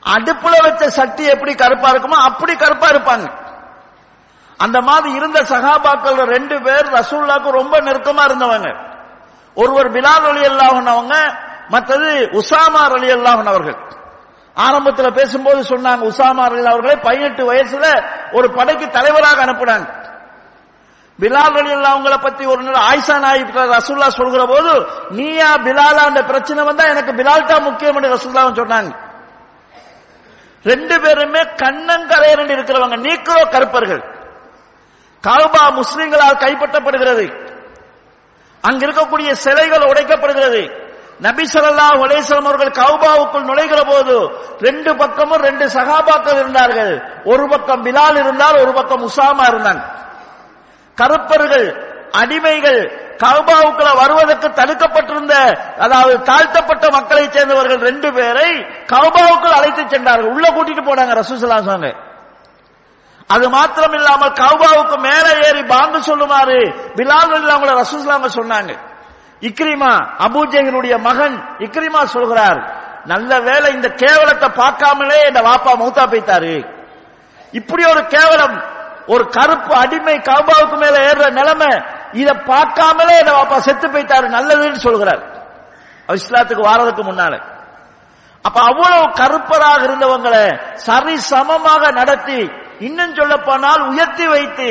அடுப்புல வச்ச சட்டி எப்படி கருப்பா இருக்குமோ அப்படி கருப்பா இருப்பாங்க. அந்த மாதிரி இருந்த சகாபாக்கள் ரெண்டு பேர் ரசூல்லாக்கு ரொம்ப நெருக்கமா இருந்தவங்க. ஒருவர் பிலால் அலி அல்லாஹனவங்க மற்றது உசாமா அலி அல்லாஹன் அவர்கள். ஆரம்பத்தில் பேசும்போது சொன்னாங்க உசாமா அலி அவர்களை பதினெட்டு வயசுல ஒரு படைக்கு தலைவராக அனுப்புனாங்க. பிலால் அலி அவங்கள பத்தி ஒரு நாள் ஆயிஷா நாய் ரசூல்லா சொல்கிற போது நீயா பிலாலா அந்த பிரச்சனை வந்தா எனக்கு பிலால் தான் முக்கியம் என்று சொன்னாங்க. ரெண்டு பேருமே கண்ணன் கரையரண்டு இருக்கிறவங்க நீக்கிறோ கருப்பர்கள். காபா முஸ்லிம்களால் கைப்பற்றப்படுகிறது. அங்க இருக்கக்கூடிய சிலைகள் உடைக்கப்படுகிறது. நபி சொல்லா ஒலேசலம் அவர்கள் கௌபாவுக்குள் நுழைகிற போது ரெண்டு பக்கமும் ரெண்டு சகாபாக்கள் இருந்தார்கள். ஒரு பக்கம் பிலால் இருந்தால் ஒரு பக்கம் உசாமா இருந்தாங்க. கருப்பர்கள் அடிமைகள் கவுபாவுக்குள்ள வருவதற்கு தடுக்கப்பட்டிருந்த அதாவது தாழ்த்தப்பட்ட மக்களை சேர்ந்தவர்கள் ரெண்டு பேரை கவுபாவுக்குள் அழைத்து சென்றார்கள். உள்ள கூட்டிட்டு போனாங்க ரசூசலா சொன்னாங்க அது மாத்திரம் இல்லாமல் கவுபாவுக்கு மேலே ஏறி பாங்கு சொல்லுமாறு பிலால் அவங்கள ரசூசலாம சொன்னாங்க. இக்ரிமா அபூஜைகளுடைய மகன் இக்ரிமா சொல்கிறார் நல்ல வேளை இந்த கேவலத்தை பார்க்காமலே இந்த வாப்பா மௌத்தா போய்த்தாரு இப்படி ஒரு கேவலம் ஒரு கருப்பு அடிமை கௌபாவுக்கு மேல ஏறுற நிலைமை இதை பார்க்காமலே இந்த அப்பா செத்து போய்த்தாரு நல்லதுன்னு சொல்கிறார். அவர் இஸ்லாத்துக்கு வாரதுக்கு முன்னால. அப்ப அவ்வளவு கருப்பராக இருந்தவங்களை சரி சமமாக நடத்தி இன்னும் சொல்ல போனால் உயர்த்தி வைத்து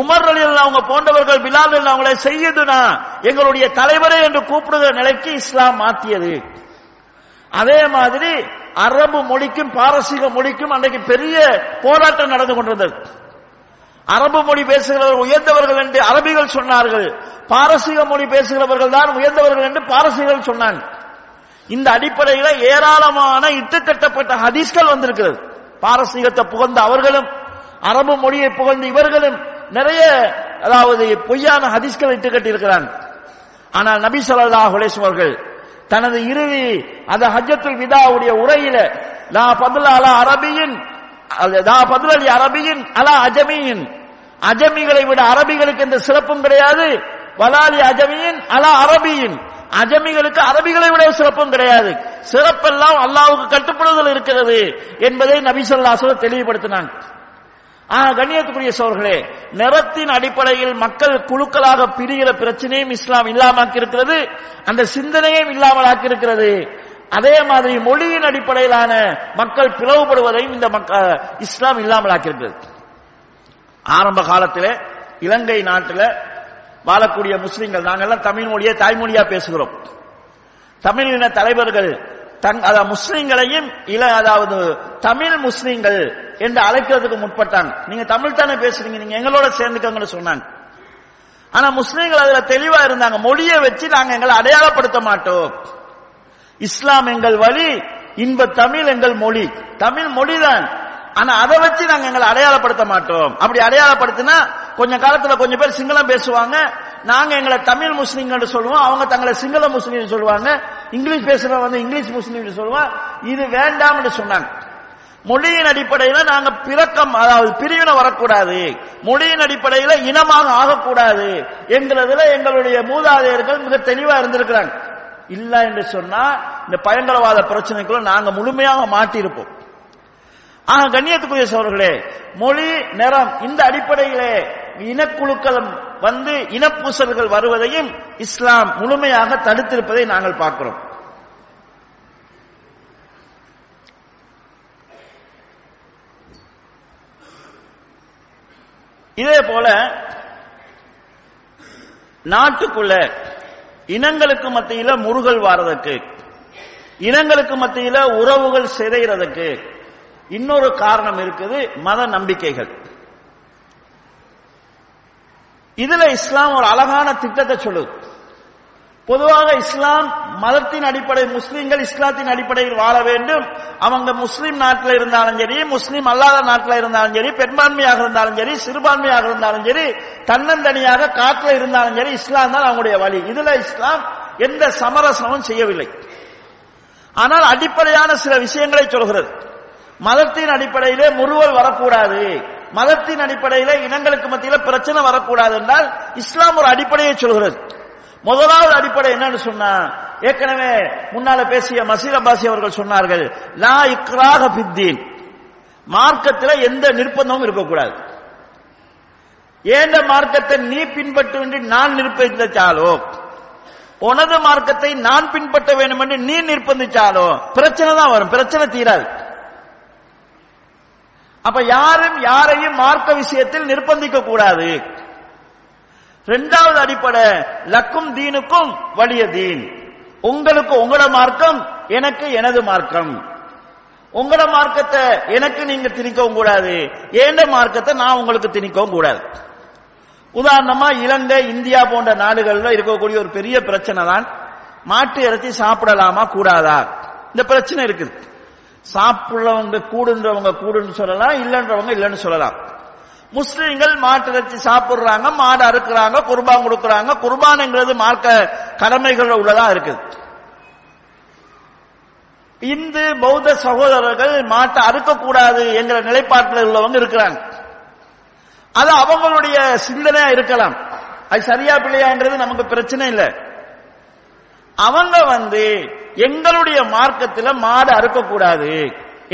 உமர் அவங்க போன்றவர்கள் பிலால் அவங்களை செய்யுதுனா எங்களுடைய தலைவரே என்று கூப்பிடுகிற நிலைக்கு இஸ்லாம் மாற்றியது. அதே மாதிரி அரபு மொழிக்கும் பாரசீக மொழிக்கும் அன்றைக்கு பெரிய போராட்டம் நடந்து கொண்டிருந்தது. அரபு மொழி பேசுகிறவர்கள் உயர்ந்தவர்கள் என்று அரபிகள் சொன்னார்கள். பாரசீக மொழி பேசுகிறவர்கள் தான் உயர்ந்தவர்கள் என்று பாரசீகர்கள் சொன்னாங்க. இந்த அடிப்படையில் ஏராளமான இட்டுக்கட்டப்பட்ட ஹதீஸ்கள் வந்திருக்கிறது. பாரசீகத்தை புகழ்ந்த அவர்களும் அரபு மொழியை புகழ்ந்த இவர்களும் நிறைய அதாவது பொய்யான ஹதீஸ்கள் இட்டு கட்டியிருக்கிறாங்க. ஆனால் நபி சொல்லா அலைஹி அவர்கள் தனது இறுதி அந்த ஹஜ்ஜத்துல் விதாவுடைய உரையில லா பதுல அலா அரபியின் லா பதுல அலி அரபியின் அலா அஜமியின் அஜமிகளை விட அரபிகளுக்கு எந்த சிறப்பும் கிடையாது. வலாலி அஜமியின் அலா அரபியின். அஜமிகளுக்கு அரபிகளை விட சிறப்பும் கிடையாது. சிறப்பெல்லாம் அல்லாவுக்கு கட்டுப்படுதல் இருக்கிறது என்பதை நபிசல்லாசோ தெளிவுபடுத்தினாங்க. ஆக கண்ணியத்துக்குரிய சோர்களே நிறத்தின் அடிப்படையில் மக்கள் குழுக்களாக பிரிகிற பிரச்சனையும் இஸ்லாம் இல்லாமாக்கி இருக்கிறது அந்த சிந்தனையும் இல்லாமல் ஆக்கியிருக்கிறது அதே மாதிரி மொழியின் அடிப்படையிலான மக்கள் பிளவுபடுவதையும் இந்த இஸ்லாம் இல்லாமல் ஆக்கியிருக்கிறது ஆரம்ப காலத்தில் இலங்கை நாட்டில் வாழக்கூடிய முஸ்லிம்கள் நாங்கெல்லாம் தமிழ் மொழியை தாய்மொழியா பேசுகிறோம். தமிழ் இன தலைவர்கள் தங் அதாவது முஸ்லீம்களையும் இல அதாவது தமிழ் முஸ்லீம்கள் என்று அழைக்கிறதுக்கு முற்பட்டாங்க. நீங்க தமிழ் தானே பேசுறீங்க நீங்க எங்களோட சேர்ந்துக்கங்கன்னு சொன்னாங்க. ஆனா முஸ்லீம்கள் அதுல தெளிவா இருந்தாங்க. மொழியை வச்சு நாங்க எங்களை அடையாளப்படுத்த மாட்டோம். இஸ்லாம் எங்கள் வழி இன்ப தமிழ் எங்கள் மொழி. தமிழ் மொழிதான். ஆனா அதை வச்சு நாங்க எங்களை அடையாளப்படுத்த மாட்டோம். அப்படி அடையாளப்படுத்தினா கொஞ்ச காலத்துல கொஞ்சம் பேர் சிங்களம் பேசுவாங்க. நாங்க எங்களை தமிழ் முஸ்லீம்கள் சொல்லுவோம். அவங்க தங்களை சிங்கள முஸ்லீம் சொல்லுவாங்க. இங்கிலீஷ் பேசுறவங்க வந்து இங்கிலீஷ் முஸ்லீம் சொல்லுவாங்க இது வேண்டாம் சொன்னாங்க. மொழியின் அடிப்படையில நாங்க பிறக்கம் அதாவது பிரிவினை வரக்கூடாது. மொழியின் அடிப்படையில இனமாக ஆகக்கூடாது என்கிறதுல எங்களுடைய மூதாதையர்கள் மிக தெளிவா இருந்திருக்கிறாங்க. இல்ல என்று சொன்னா இந்த பயங்கரவாத பிரச்சனைக்குள்ள நாங்க முழுமையாக மாட்டியிருப்போம். ஆக கண்ணியத்துக்குரிய சோழர்களே மொழி நிறம் இந்த அடிப்படையிலே இனக்குழுக்களும் வந்து இனப்பூசல்கள் வருவதையும் இஸ்லாம் முழுமையாக தடுத்திருப்பதை நாங்கள் பார்க்கிறோம். இதே போல நாட்டுக்குள்ள இனங்களுக்கு மத்தியில முருகல் வாரதுக்கு இனங்களுக்கு மத்தியில உறவுகள் சிதைகிறதுக்கு இன்னொரு காரணம் இருக்குது மத நம்பிக்கைகள். இதுல இஸ்லாம் ஒரு அழகான திட்டத்தை சொல்லுது. பொதுவாக இஸ்லாம் மதத்தின் அடிப்படை முஸ்லீம்கள் இஸ்லாத்தின் அடிப்படையில் வாழ வேண்டும். அவங்க முஸ்லீம் நாட்டில் இருந்தாலும் சரி முஸ்லீம் அல்லாத நாட்டில் இருந்தாலும் சரி பெரும்பான்மையாக இருந்தாலும் சரி சிறுபான்மையாக இருந்தாலும் சரி தன்னந்தனியாக காட்டில் இருந்தாலும் சரி இஸ்லாம் தான் அவங்களுடைய வழி. இதுல இஸ்லாம் எந்த சமரசமும் செய்யவில்லை. ஆனால் அடிப்படையான சில விஷயங்களை சொல்கிறது. மதத்தின் அடிப்படையிலே முறுவல் வரக்கூடாது. மதத்தின் அடிப்படையில இனங்களுக்கு மத்தியில பிரச்சனை வரக்கூடாது என்றால் இஸ்லாம் ஒரு அடிப்படையை சொல்கிறது. முதலாவது அடிப்படை என்னன்னு சொன்னா ஏற்கனவே முன்னால பேசிய மசீர் அப்பாசி அவர்கள் சொன்னார்கள் லா இக்ராக பித்தீன் மார்க்கத்தில் எந்த நிர்பந்தமும் இருக்கக்கூடாது. ஏந்த மார்க்கத்தை நீ பின்பற்ற நான் நிர்பந்தித்தாலோ உனது மார்க்கத்தை நான் பின்பற்ற வேண்டும் என்று நீ நிர்பந்திச்சாலோ பிரச்சனை தான் வரும் பிரச்சனை தீராது. அப்ப யாரும் யாரையும் மார்க்க விஷயத்தில் நிர்பந்திக்க கூடாது. ரெண்டாவது அடிப்படை லக்கும் தீனுக்கும் வலிய தீன். உங்களுக்கு உங்களோட மார்க்கம் எனக்கு எனது மார்க்கம். உங்களோட மார்க்கத்தை எனக்கு நீங்க திணிக்கவும் கூடாது. ஏண்ட மார்க்கத்தை நான் உங்களுக்கு திணிக்கவும் கூடாது. உதாரணமா இலங்கை இந்தியா போன்ற நாடுகள்ல இருக்கக்கூடிய ஒரு பெரிய பிரச்சனை தான் மாட்டு இறைச்சி சாப்பிடலாமா கூடாதா? இந்த பிரச்சனை இருக்குது. சாப்பிடுறவங்க கூடுன்றவங்க கூடுன்னு சொல்லலாம் இல்லைன்றவங்க இல்லைன்னு சொல்லலாம். முஸ்லிம்கள் மாட்டு சாப்பிடுறாங்க மாடு அறுக்கிறாங்க குர்பான் கொடுக்கறாங்க. குர்பானுங்கிறது மார்க்க கடமைகள் உள்ளதா இருக்குது. இந்து பௌத்த சகோதரர்கள் மாட்டை அறுக்கக்கூடாது என்கிற நிலைப்பாட்டில் உள்ளவங்க இருக்கிறாங்க. அது அவங்களுடைய சிந்தனையா இருக்கலாம். அது சரியா பிள்ளையான்றது நமக்கு பிரச்சனை இல்லை. அவங்க வந்து எங்களுடைய மார்க்கத்தில் மாடு அறுக்கக்கூடாது.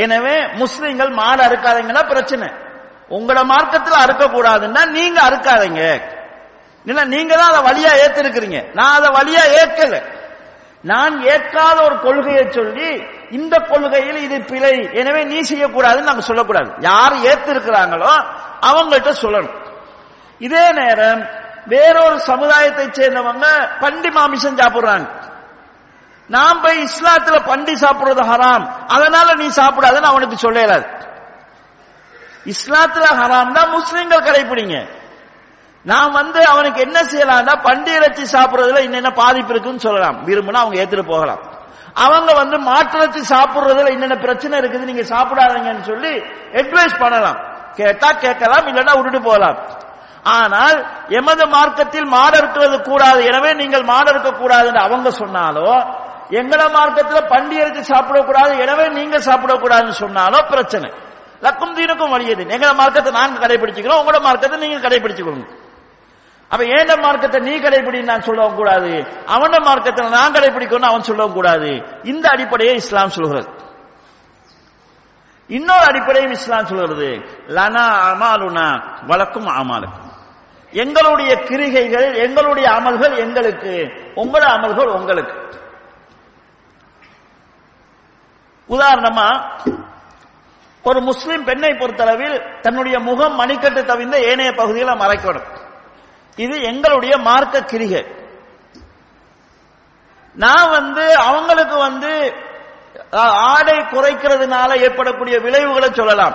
எனவே முஸ்லிம்கள் மாடு அறுக்காதீங்கன்னா பிரச்சனை. உங்களோட மார்க்கத்தில் அறுக்கக்கூடாதுன்னா நீங்க அறுக்காதீங்க. இல்ல நீங்க தான் அதை வழியா ஏத்திருக்கிறீங்க. நான் அதை வழியா ஏற்கல. நான் ஏற்காத ஒரு கொள்கையை சொல்லி இந்த கொள்கையில் இது பிழை. எனவே நீ செய்யக்கூடாதுன்னு நாங்க சொல்லக்கூடாது. யார் ஏத்திருக்கிறாங்களோ அவங்கள்ட்ட சொல்லணும். இதே நேரம் வேறொரு சமுதாயத்தை சேர்ந்தவங்க பண்டி மாமிசம் சாப்பிடுறாங்க. நாம் போய் இஸ்லாத்துல பண்டி சாப்பிடுறது ஹராம். அதனால நீ சாப்பிடாதன்னு அவனுக்கு சொல்லலாது இஸ்லாத்துல ஹராம் தான் முஸ்லிம்கள் கடைபிடிங்க நான் வந்து அவனுக்கு என்ன செய்யலாம்னா பண்டி இறைச்சி சாப்பிடுறதுல என்னென்ன பாதிப்பு இருக்குன்னு சொல்லலாம். விரும்பினா அவங்க ஏத்துட்டு போகலாம். அவங்க வந்து மாட்டிறைச்சி சாப்பிடுறதுல என்னென்ன பிரச்சனை இருக்குது நீங்க சாப்பிடாதீங்கன்னு சொல்லி அட்வைஸ் பண்ணலாம். கேட்டா கேட்கலாம் இல்லைன்னா விட்டுட்டு போகலாம். ஆனால் எமது மார்க்கத்தில் மாடு இருக்கிறது கூடாது. எனவே நீங்கள் மாடு இருக்க கூடாதுன்னு அவங்க சொன்னாலோ எங்கள மார்க்கத்தில் பண்டி சாப்பிடக்கூடாது எனவே நீங்க சாப்பிடக்கூடாதுன்னு சொன்னாலும் பிரச்சனை. லக்கும் தீனுக்கும் வழியது எங்கள மார்க்கத்தை நாங்க கடைபிடிச்சுக்கிறோம் உங்களோட மார்க்கத்தை நீங்க கடைபிடிச்சுக்கணும் அப்ப ஏண்ட மார்க்கத்தை நீ கடைபிடி நான் சொல்லவும் கூடாது? அவன மார்க்கத்தில் நான் கடைபிடிக்கணும் அவன் சொல்லவும் கூடாது. இந்த அடிப்படையை இஸ்லாம் சொல்கிறது. இன்னொரு அடிப்படையும் இஸ்லாம் சொல்கிறது. லனா அமாலுனா வழக்கும் அமாலுக்கும். எங்களுடைய கிரிகைகள் எங்களுடைய அமல்கள் எங்களுக்கு. உங்களோட அமல்கள் உங்களுக்கு. உதாரணமா ஒரு முஸ்லிம் பெண்ணை பொறுத்தளவில் தன்னுடைய முகம் மணிக்கட்டு தவிர்ந்த ஏனைய பகுதிகளை மறைக்கணும். இது எங்களுடைய மார்க்க கிரிகை. நான் வந்து அவங்களுக்கு வந்து ஆடை குறைக்கிறதுனால ஏற்படக்கூடிய விளைவுகளை சொல்லலாம்.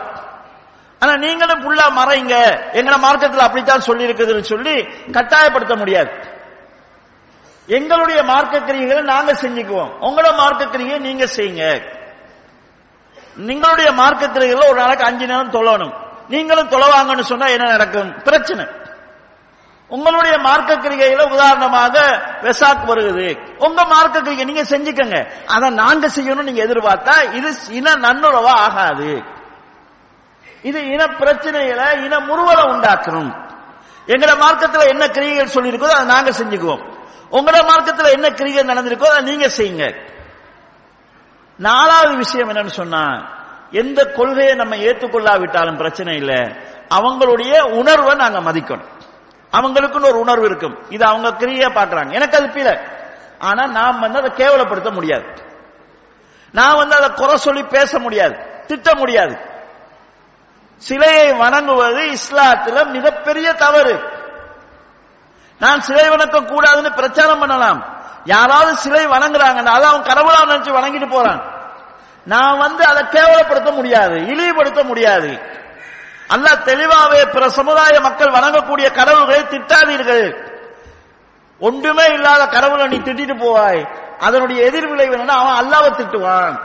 ஆனா நீங்களும் புள்ளா மறைங்க. எங்களை மார்க்கத்தில் அப்படித்தான் சொல்லி இருக்குதுன்னு சொல்லி கட்டாயப்படுத்த முடியாது. எங்களுடைய மார்க்க கிரிகைகளை நாங்க செஞ்சுக்குவோம். உங்களோட மார்க்க கிரிகையை நீங்க செய்யுங்க. நீங்களுடைய மார்க்க ஒரு நாளைக்கு அஞ்சு நேரம் தொழணும். நீங்களும் தொலைவாங்கன்னு சொன்னா என்ன நடக்கும்? பிரச்சனை. உங்களுடைய மார்க்க கிரிகையில உதாரணமாக வெசாக் வருகிறது உங்க மார்க்க கிரிகை நீங்க செஞ்சுக்கங்க. அதை நாங்க செய்யணும் நீங்க எதிர்பார்த்தா இது இன நன்னுறவா ஆகாது. இது இன பிரச்சனையில இன முறுவலை உண்டாக்கணும் எங்கட மார்க்கத்துல என்ன கிரிகைகள் சொல்லியிருக்கோ அதை நாங்க செஞ்சுக்குவோம். உங்களோட மார்க்கத்துல என்ன கிரிகை நடந்திருக்கோ அதை நீங்க செய்யுங்க. நாலாவது விஷயம் என்னன்னு சொன்னா எந்த கொள்கையை நம்ம ஏற்றுக்கொள்ளாவிட்டாலும் பிரச்சனை இல்லை. அவங்களுடைய உணர்வை நாங்க மதிக்கணும். அவங்களுக்குன்னு ஒரு உணர்வு இருக்கும். இது அவங்க கிரியா பாக்குறாங்க எனக்கு அது பிழை. ஆனா நாம் வந்து அதை கேவலப்படுத்த முடியாது. நான் வந்து அதை குறை சொல்லி பேச முடியாது. திட்ட முடியாது. சிலையை வணங்குவது இஸ்லாத்துல மிகப்பெரிய தவறு. நான் சிலை வணக்கம் கூடாதுன்னு பிரச்சாரம் பண்ணலாம். யாராவது சிலை வணங்குறாங்கன்னா அதை அவன் கடவுளா நினைச்சு வணங்கிட்டு போறான். நான் வந்து அதை கேவலப்படுத்த முடியாது இழிவுபடுத்த முடியாது. அல்ல தெளிவாவே பிற சமுதாய மக்கள் வணங்கக்கூடிய கடவுள்களை திட்டாதீர்கள். ஒன்றுமே இல்லாத கடவுளை நீ திட்டிட்டு போவாய். அதனுடைய எதிர்விளைவு என்னன்னா அவன் அல்லாவை திட்டுவான்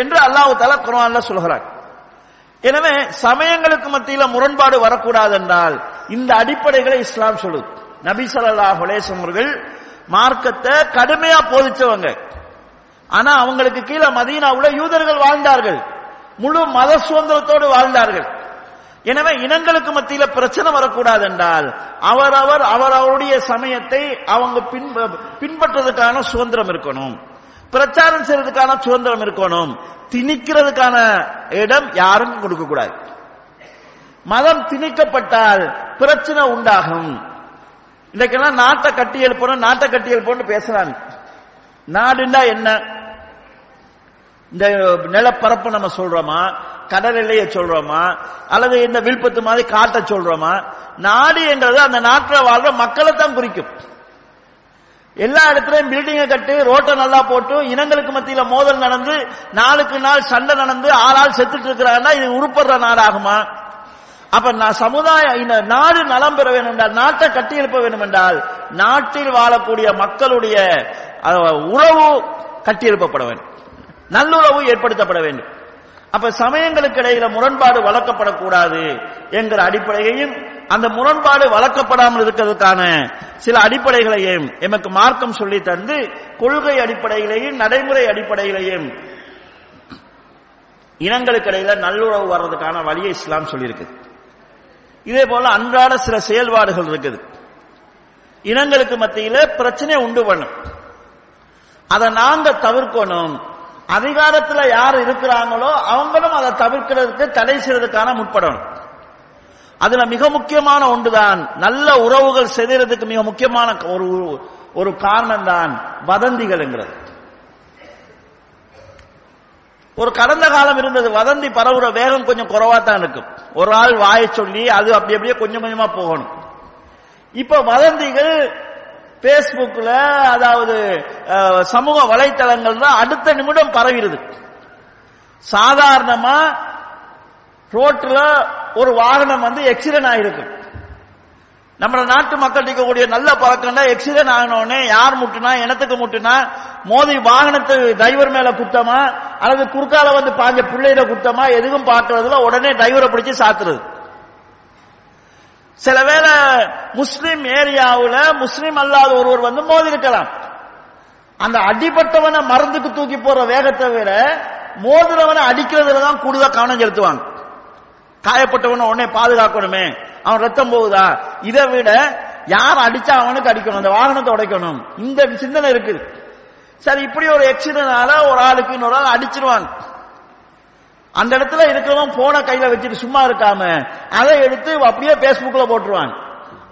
என்று அல்லாஹு தலா குரான்ல சொல்கிறான். எனவே சமயங்களுக்கு மத்தியில முரண்பாடு வரக்கூடாது என்றால் இந்த அடிப்படைகளை இஸ்லாம் சொல்லுது நபி ஸல்லல்லாஹு அவர்கள் மார்க்கத்தை கடுமையா போதிச்சவங்க. ஆனா அவங்களுக்கு கீழே மதீனாவுல யூதர்கள் வாழ்ந்தார்கள். முழு மத சுதந்திரத்தோடு வாழ்ந்தார்கள். எனவே இனங்களுக்கு மத்தியில பிரச்சனை வரக்கூடாது என்றால் அவரவர் அவரவருடைய சமயத்தை அவங்க பின்பற்றுறதுக்கான சுதந்திரம் இருக்கணும். பிரச்சாரம் செய்யறதுக்கான சுதந்திரம் இருக்கணும். திணிக்கிறதுக்கான இடம் யாரும் கொடுக்க கூடாது மதம் திணிக்கப்பட்டால் பிரச்சனை உண்டாகும். இன்றைக்கெல்லாம் நாட்டை கட்டி எழுப்பணும் நாட்டை கட்டி எழுப்பணும் பேசுறாங்க. நாடுன்னா என்ன? இந்த நிலப்பரப்பு நம்ம சொல்றோமா? கடல் எல்லையை சொல்றோமா? அல்லது இந்த விழுப்புத்து மாதிரி காட்ட சொல்றோமா? நாடு என்றது அந்த நாட்டில் வாழ்ற மக்களை தான் குறிக்கும். எல்லா இடத்துலயும் பில்டிங்கை கட்டி ரோட்டை நல்லா போட்டு இனங்களுக்கு மத்தியில மோதல் நடந்து நாளுக்கு நாள் சண்டை நடந்து ஆளால் செத்துட்டு இருக்கிறாங்கன்னா இது உருப்படுற நாடாகுமா? அப்ப நான் சமுதாய இந்த நாடு நலம் பெற வேண்டும் என்றால் நாட்டை கட்டி எழுப்ப வேண்டும் என்றால் நாட்டில் வாழக்கூடிய மக்களுடைய உறவு கட்டி எழுப்பப்பட வேண்டும். நல்லுறவு ஏற்படுத்தப்பட வேண்டும். அப்ப சமயங்களுக்கு இடையில முரண்பாடு வளர்க்கப்படக்கூடாது என்கிற அடிப்படையையும் அந்த முரண்பாடு வளர்க்கப்படாமல் இருக்கிறதுக்கான சில அடிப்படைகளையும் எமக்கு மார்க்கம் சொல்லி தந்து கொள்கை அடிப்படையிலையும் நடைமுறை அடிப்படையிலையும் இனங்களுக்கு இடையில நல்லுறவு வர்றதுக்கான வழியை இஸ்லாம் சொல்லியிருக்கு. இதே போல அன்றாட சில செயல்பாடுகள் இருக்குது. இனங்களுக்கு மத்தியில பிரச்சனை உண்டு பண்ணும். அதை நாங்க தவிர்க்கணும். அதிகாரத்துல யார் இருக்கிறாங்களோ அவங்களும் அதை தவிர்க்கிறதுக்கு தடை செய்யறதுக்கான முற்படணும். அதுல மிக முக்கியமான ஒன்றுதான் நல்ல உறவுகள் செய்யறதுக்கு மிக முக்கியமான ஒரு ஒரு காரணம் தான் வதந்திகள்ங்கிறது. ஒரு கடந்த காலம் இருந்தது. வதந்தி பரவுற வேகம் கொஞ்சம் குறவா தான் இருக்கும். ஒரு ஆள் வாயை சொல்லி அது அப்படி அப்படியே கொஞ்சம் கொஞ்சமா போகணும். இப்ப வதந்திகள் பேஸ்புக்ல அதாவது சமூக வலைத்தளங்கள்ல அடுத்த நிமிடம் பரவிடுது சாதாரணமா ரோட்ல ஒரு வாகனம் வந்து எக்ஸிடென்ட் ஆகிருக்கும் நம்ம நாட்டு மக்கள் இருக்கக்கூடிய நல்ல பழக்கம்னா எக்ஸிடென்ட் ஆகணும்னே யார் முட்டுனா எனத்துக்கு முட்டுனா மோதி வாகனத்து டிரைவர் மேல குத்தமா அல்லது குறுக்கால வந்து பாஞ்ச பிள்ளையில குத்தமா எதுவும் பார்க்கறதுல உடனே டிரைவரை பிடிச்சு சாத்துறது. சில வேளை முஸ்லீம் ஏரியாவில் முஸ்லீம் அல்லாத ஒருவர் வந்து மோதி இருக்கலாம் அந்த அடிபட்டவனை மருந்துக்கு தூக்கி போற வேகத்தை விட மோதுறவனை அடிக்கிறதுல தான் கூடுதல் கவனம் செலுத்துவாங்க. காயப்பட்டவனை உடனே பாதுகாக்கணுமே. அவன் ரத்தம் போகுதா? இதை விட யார் அடிச்சா அவனுக்கு அடிக்கணும்? அந்த வாகனத்தை உடைக்கணும். இந்த சிந்தனை இருக்குது சரி இப்படி ஒரு எக்ஸிடென்ட்னால ஒரு ஆளுக்கு இன்னொரு ஆள் அடிச்சிருவான். அந்த இடத்துல இருக்கிறவன் போனை கையில வச்சுட்டு சும்மா இருக்காம அதை எடுத்து அப்படியே பேஸ்புக்ல போட்டுருவான்.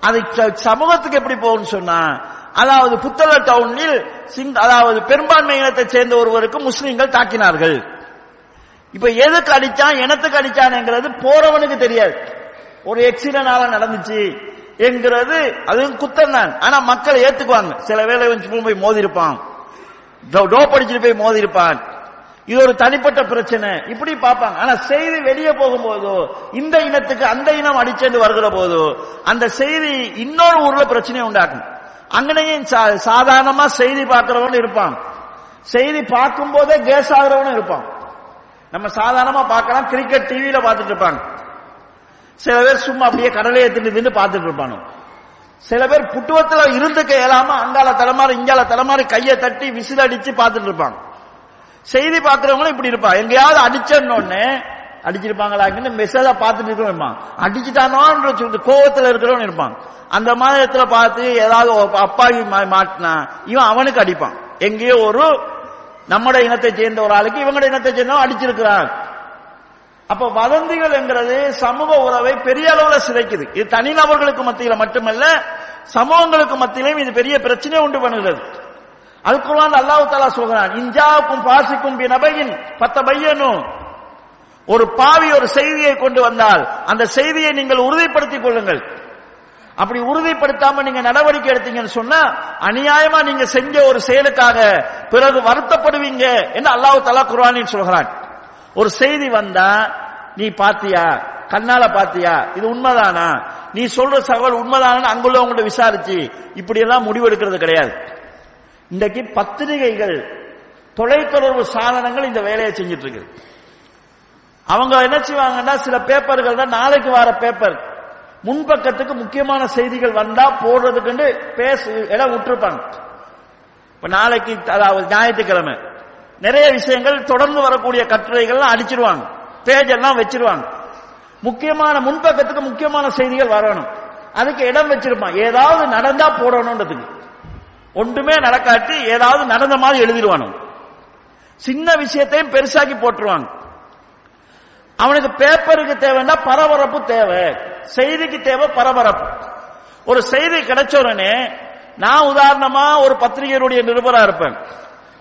அது ச- சமூகத்துக்கு எப்படி போகும்னு சொன்னா அதாவது புத்தள டவுனில் சிங் அதாவது பெரும்பான்மை இனத்தை சேர்ந்த ஒருவருக்கு முஸ்லிம்கள் தாக்கினார்கள். இப்ப எதுக்கு அடிச்சான் எனத்துக்கு அடிச்சான்ங்கிறது போறவனுக்கு தெரியாது. ஒரு எக்ஸிடென்டால நடந்துச்சு என்கிறது அதுவும் குத்தம் தான் ஆனா மக்கள் ஏத்துக்குவாங்க. சில வேலை போய் மோதி இருப்பான் டோப் அடிச்சுட்டு போய் மோதி இருப்பான் இது ஒரு தனிப்பட்ட பிரச்சனை. இப்படி பார்ப்பாங்க. ஆனா செய்தி வெளியே போகும்போதோ இந்த இனத்துக்கு அந்த இனம் அடிச்சேன்னு வருகிற போதோ அந்த செய்தி இன்னொரு ஊர்ல பிரச்சனையை உண்டாக்கும். அங்கனையும் சா- சாதாரணமா செய்தி பார்க்கிறவன் இருப்பான். செய்தி பார்க்கும் போதே கேஸ் ஆகுறவனும் இருப்பான். நம்ம சாதாரணமா பார்க்கலாம் கிரிக்கெட் டிவியில பார்த்துட்டு இருப்பாங்க சில பேர் சும்மா அப்படியே கடலையை தின்னு தின்னு பார்த்துட்டு இருப்பானு சில பேர் புட்டுவத்துல இருந்துக்க இயலாம அங்கால தலைமாறி இங்கால தலைமாறி கையை தட்டி விசில் அடிச்சு பார்த்துட்டு இருப்பாங்க செய்தி பார்க்கிறவங்களும் இப்படி இருப்பான் எங்கேயாவது அடிச்சோன்னு அடிச்சிருப்பாங்களாக்குன்னு மெசேஜ பார்த்துட்டு இருக்கிறவன் அடிச்சுட்டானோன்ற சொல்லிட்டு கோவத்தில் இருக்கிறவன் இருப்பான். அந்த மாதிரித்துல பார்த்து ஏதாவது அப்பாவி மா- மாட்டினா இவன் அவனுக்கு அடிப்பான். எங்கேயோ ஒரு நம்மட இனத்தை சேர்ந்த ஒரு ஆளுக்கு இவங்களோட இனத்தை சேர்ந்தவன் அடிச்சிருக்கிறான் அப்ப வதந்திகள் என்கிறது சமூக உறவை பெரிய அளவுல சிதைக்குது. இது தனிநபர்களுக்கு மத்தியில மட்டுமல்ல சமூகங்களுக்கு மத்தியிலும் இது பெரிய பிரச்சனை உண்டு பண்ணுகிறது. அதுக்குள்ளான் அல்லாஹு தாலா சொல்கிறான் இஞ்சாவுக்கும் பாசிக்கும் நபையின் பத்த பையனும் ஒரு பாவி ஒரு செய்தியை கொண்டு வந்தால் அந்த செய்தியை நீங்கள் உறுதிப்படுத்திக் கொள்ளுங்கள். அப்படி உறுதிப்படுத்தாம நீங்க நடவடிக்கை எடுத்தீங்கன்னு சொன்னா அநியாயமா நீங்க செஞ்ச ஒரு செயலுக்காக பிறகு வருத்தப்படுவீங்க என்று அல்லாஹு தலா குர்ஆனில் சொல்கிறான். ஒரு செய்தி வந்தா நீ பாத்தியா? கண்ணால பாத்தியா? இது உண்மைதானா? நீ சொல்ற சகவல் உண்மைதானு அங்குள்ளவங்கள்ட்ட விசாரிச்சு இப்படி எல்லாம் முடிவெடுக்கிறது கிடையாது. இன்றைக்கு பத்திரிகைகள் தொலைத்தொடர்பு சாதனங்கள் இந்த வேலையை செஞ்சிட்டு இருக்கு அவங்க என்ன செய்வாங்கன்னா சில பேப்பர்கள் தான் நாளைக்கு வர பேப்பர் முன்பக்கத்துக்கு முக்கியமான செய்திகள் வந்தா போடுறதுக்கு பேச இடம் விட்டுருப்பாங்க. இப்ப நாளைக்கு அதாவது ஞாயிற்றுக்கிழமை நிறைய விஷயங்கள் தொடர்ந்து வரக்கூடிய கட்டுரைகள்லாம் அடிச்சிருவாங்க. பேஜ் எல்லாம் வச்சிருவாங்க. முக்கியமான முன்பக்கத்துக்கு முக்கியமான செய்திகள் வரணும். அதுக்கு இடம் வச்சிருப்பான் ஏதாவது நடந்தா போடணும்ன்றதுக்கு ஒன்றுமே நடக்காட்டி ஏதாவது நடந்த மாதிரி எழுதிடுவானு சின்ன விஷயத்தையும் பெருசாக்கி போட்டுருவாங்க. அவனுக்கு பேப்பருக்கு தேவைன்னா பரபரப்பு தேவை. செய்திக்கு தேவை பரபரப்பு. ஒரு செய்தி கிடைச்ச உடனே நான் உதாரணமா ஒரு பத்திரிகையினுடைய நிருபரா இருப்பேன்.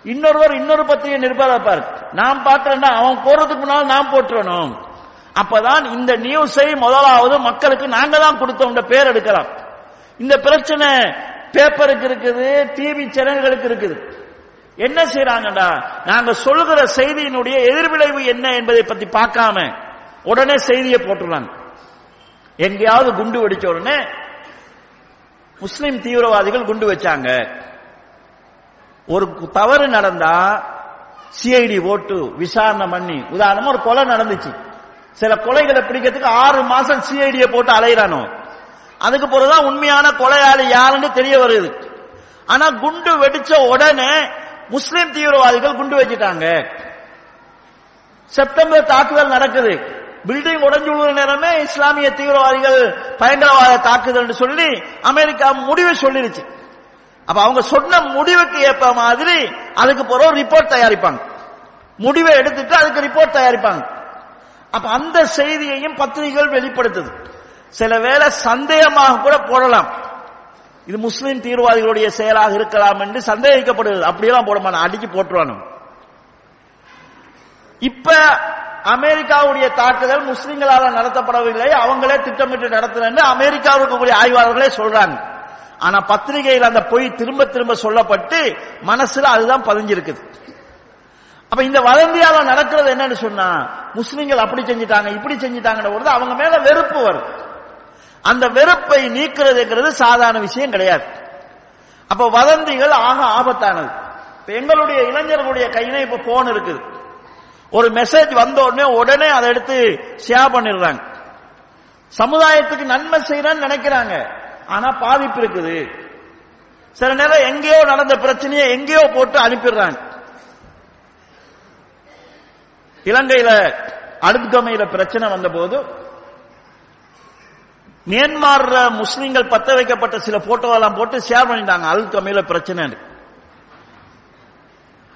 இன்னொருவர் இன்னொரு பத்திரிகை நிருபரா இருப்பார். நான் பார்க்கிறேன்னா அவன் போடுறதுக்கு முன்னால் நான் போட்டுறணும் அப்பதான் இந்த நியூஸை முதலாவது மக்களுக்கு நாங்க தான் கொடுத்தோம் பேர் எடுக்கலாம். இந்த பிரச்சனை பேப்பருக்கு இருக்குது டிவி சேனல்களுக்கு இருக்குது. என்ன செய்யறாங்கடா நாங்க சொல்கிற செய்தியினுடைய எதிர்விளைவு என்ன என்பதை பத்தி பார்க்காம உடனே செய்தியை போட்டுறாங்க எங்கேயாவது குண்டு வெடிச்ச உடனே முஸ்லிம் தீவிரவாதிகள் குண்டு வச்சாங்க. ஒரு தவறு நடந்தா சிஐடி ஓட்டு விசாரணை பண்ணி உதாரணமா ஒரு கொலை நடந்துச்சு. சில கொலைகளை பிடிக்கிறதுக்கு ஆறு மாசம் சிஐடியை போட்டு அலையிறானோ? அதுக்கு பிறகுதான் உண்மையான கொலையாளி யாருன்னு தெரிய வருது. ஆனா குண்டு வெடிச்ச உடனே முஸ்லிம் தீவிரவாதிகள் குண்டு வச்சுட்டாங்க செப்டம்பர் தாக்குதல் நடக்குது. பில்டிங் உடஞ்சு நேரமே இஸ்லாமிய தீவிரவாதிகள் பயங்கரவாத தாக்குதல் சொல்லி அமெரிக்கா முடிவு சொல்லிருச்சு. அப்ப அவங்க சொன்ன முடிவுக்கு ஏற்ப மாதிரி அதுக்கு பிறகு ரிப்போர்ட் தயாரிப்பாங்க. முடிவை எடுத்துட்டு அதுக்கு ரிப்போர்ட் தயாரிப்பாங்க. அப்ப அந்த செய்தியையும் பத்திரிகைகள் வெளிப்படுத்துது. சில வேளை சந்தேகமாக கூட போடலாம். இது முஸ்லிம் தீவிரவாதிகளுடைய செயலாக இருக்கலாம் என்று சந்தேகிக்கப்படுது அப்படியெல்லாம் போட மாட்டான் அடிச்சு போட்டுருவானு இப்ப அமெரிக்காவுடைய தாக்குதல் முஸ்லிம்களால் நடத்தப்படவில்லை அவங்களே திட்டமிட்டு நடத்தினு அமெரிக்காவில் இருக்கக்கூடிய ஆய்வாளர்களே சொல்றாங்க. ஆனா பத்திரிகையில் அந்த பொய் திரும்ப திரும்ப சொல்லப்பட்டு மனசுல அதுதான் பதிஞ்சிருக்குது. அப்ப இந்த வதந்தியால நடக்கிறது என்னன்னு சொன்னா முஸ்லிம்கள் அப்படி செஞ்சுட்டாங்க இப்படி செஞ்சுட்டாங்கன்ற பொழுது அவங்க மேல வெறுப்பு வருது. அந்த வெறுப்பை நீக்கிறதுங்கிறது சாதாரண விஷயம் கிடையாது. அப்ப வதந்திகள் ஆக ஆபத்தானது. இப்ப எங்களுடைய இளைஞர்களுடைய கையில இப்ப போன் இருக்குது. ஒரு மெசேஜ் வந்த உடனே உடனே அதை எடுத்து ஷேர் பண்ணிடுறாங்க. சமுதாயத்துக்கு நன்மை செய்யறான்னு நினைக்கிறாங்க. ஆனா பாதிப்பு இருக்குது. சில நேரம் எங்கேயோ நடந்த பிரச்சனையை எங்கேயோ போட்டு அனுப்பிடுறாங்க. இலங்கையில அடுக்கமையில பிரச்சனை வந்த போது மியான்மர்ல முஸ்லிம்கள் பத்த வைக்கப்பட்ட சில போட்டோவெல்லாம் போட்டு ஷேர் பண்ணிட்டாங்க. அழுக்கமையில பிரச்சனை அதை.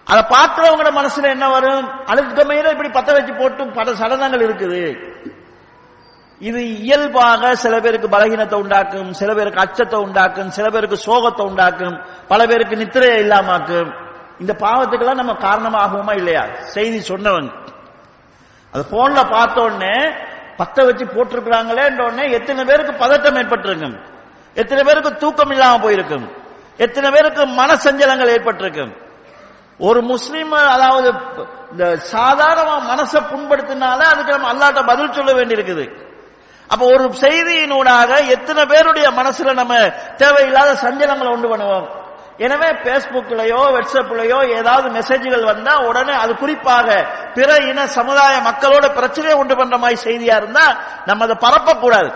பார்க்கிறவங்க மனசுல என்ன வரும்? அழுக்கமையில இப்படி பத்த வச்சு போட்டு பல சடலங்கள் இருக்குது. இது இயல்பாக சில பேருக்கு பலகீனத்தை உண்டாக்கும் சில பேருக்கு அச்சத்தை உண்டாக்கும் சில பேருக்கு சோகத்தை உண்டாக்கும் பல பேருக்கு நித்திரையை இல்லாமாக்கும். இந்த பாவத்துக்கெல்லாம் நம்ம காரணமாகுமா இல்லையா? செய்தி சொன்னவங்க. அது போன்ல பார்த்த உடனே பத்த வச்சு போட்டிருக்கிறாங்களே உடனே எத்தனை பேருக்கு பதட்டம் ஏற்பட்டிருக்கும்? எத்தனை பேருக்கு தூக்கம் இல்லாம போயிருக்கும்? எத்தனை பேருக்கு மனசஞ்சலங்கள் ஏற்பட்டிருக்கும்? ஒரு முஸ்லீம் அதாவது இந்த சாதாரண மனசை புண்படுத்தினால அதுக்கு நம்ம அல்லாட்ட பதில் சொல்ல வேண்டியிருக்குது. அப்ப ஒரு செய்தியினூடாக எத்தனை பேருடைய மனசுல நம்ம தேவையில்லாத சஞ்சலங்களை உண்டு பண்ணுவோம்? எனவே பேஸ்புக்லயோ வாட்ஸ்அப்லயோ ஏதாவது மெசேஜ்கள் வந்தா உடனே அது குறிப்பாக பிற இன சமுதாய மக்களோட பிரச்சனையை உண்டு பண்ற மாதிரி செய்தியா இருந்தா நம்ம அதை பரப்பக்கூடாது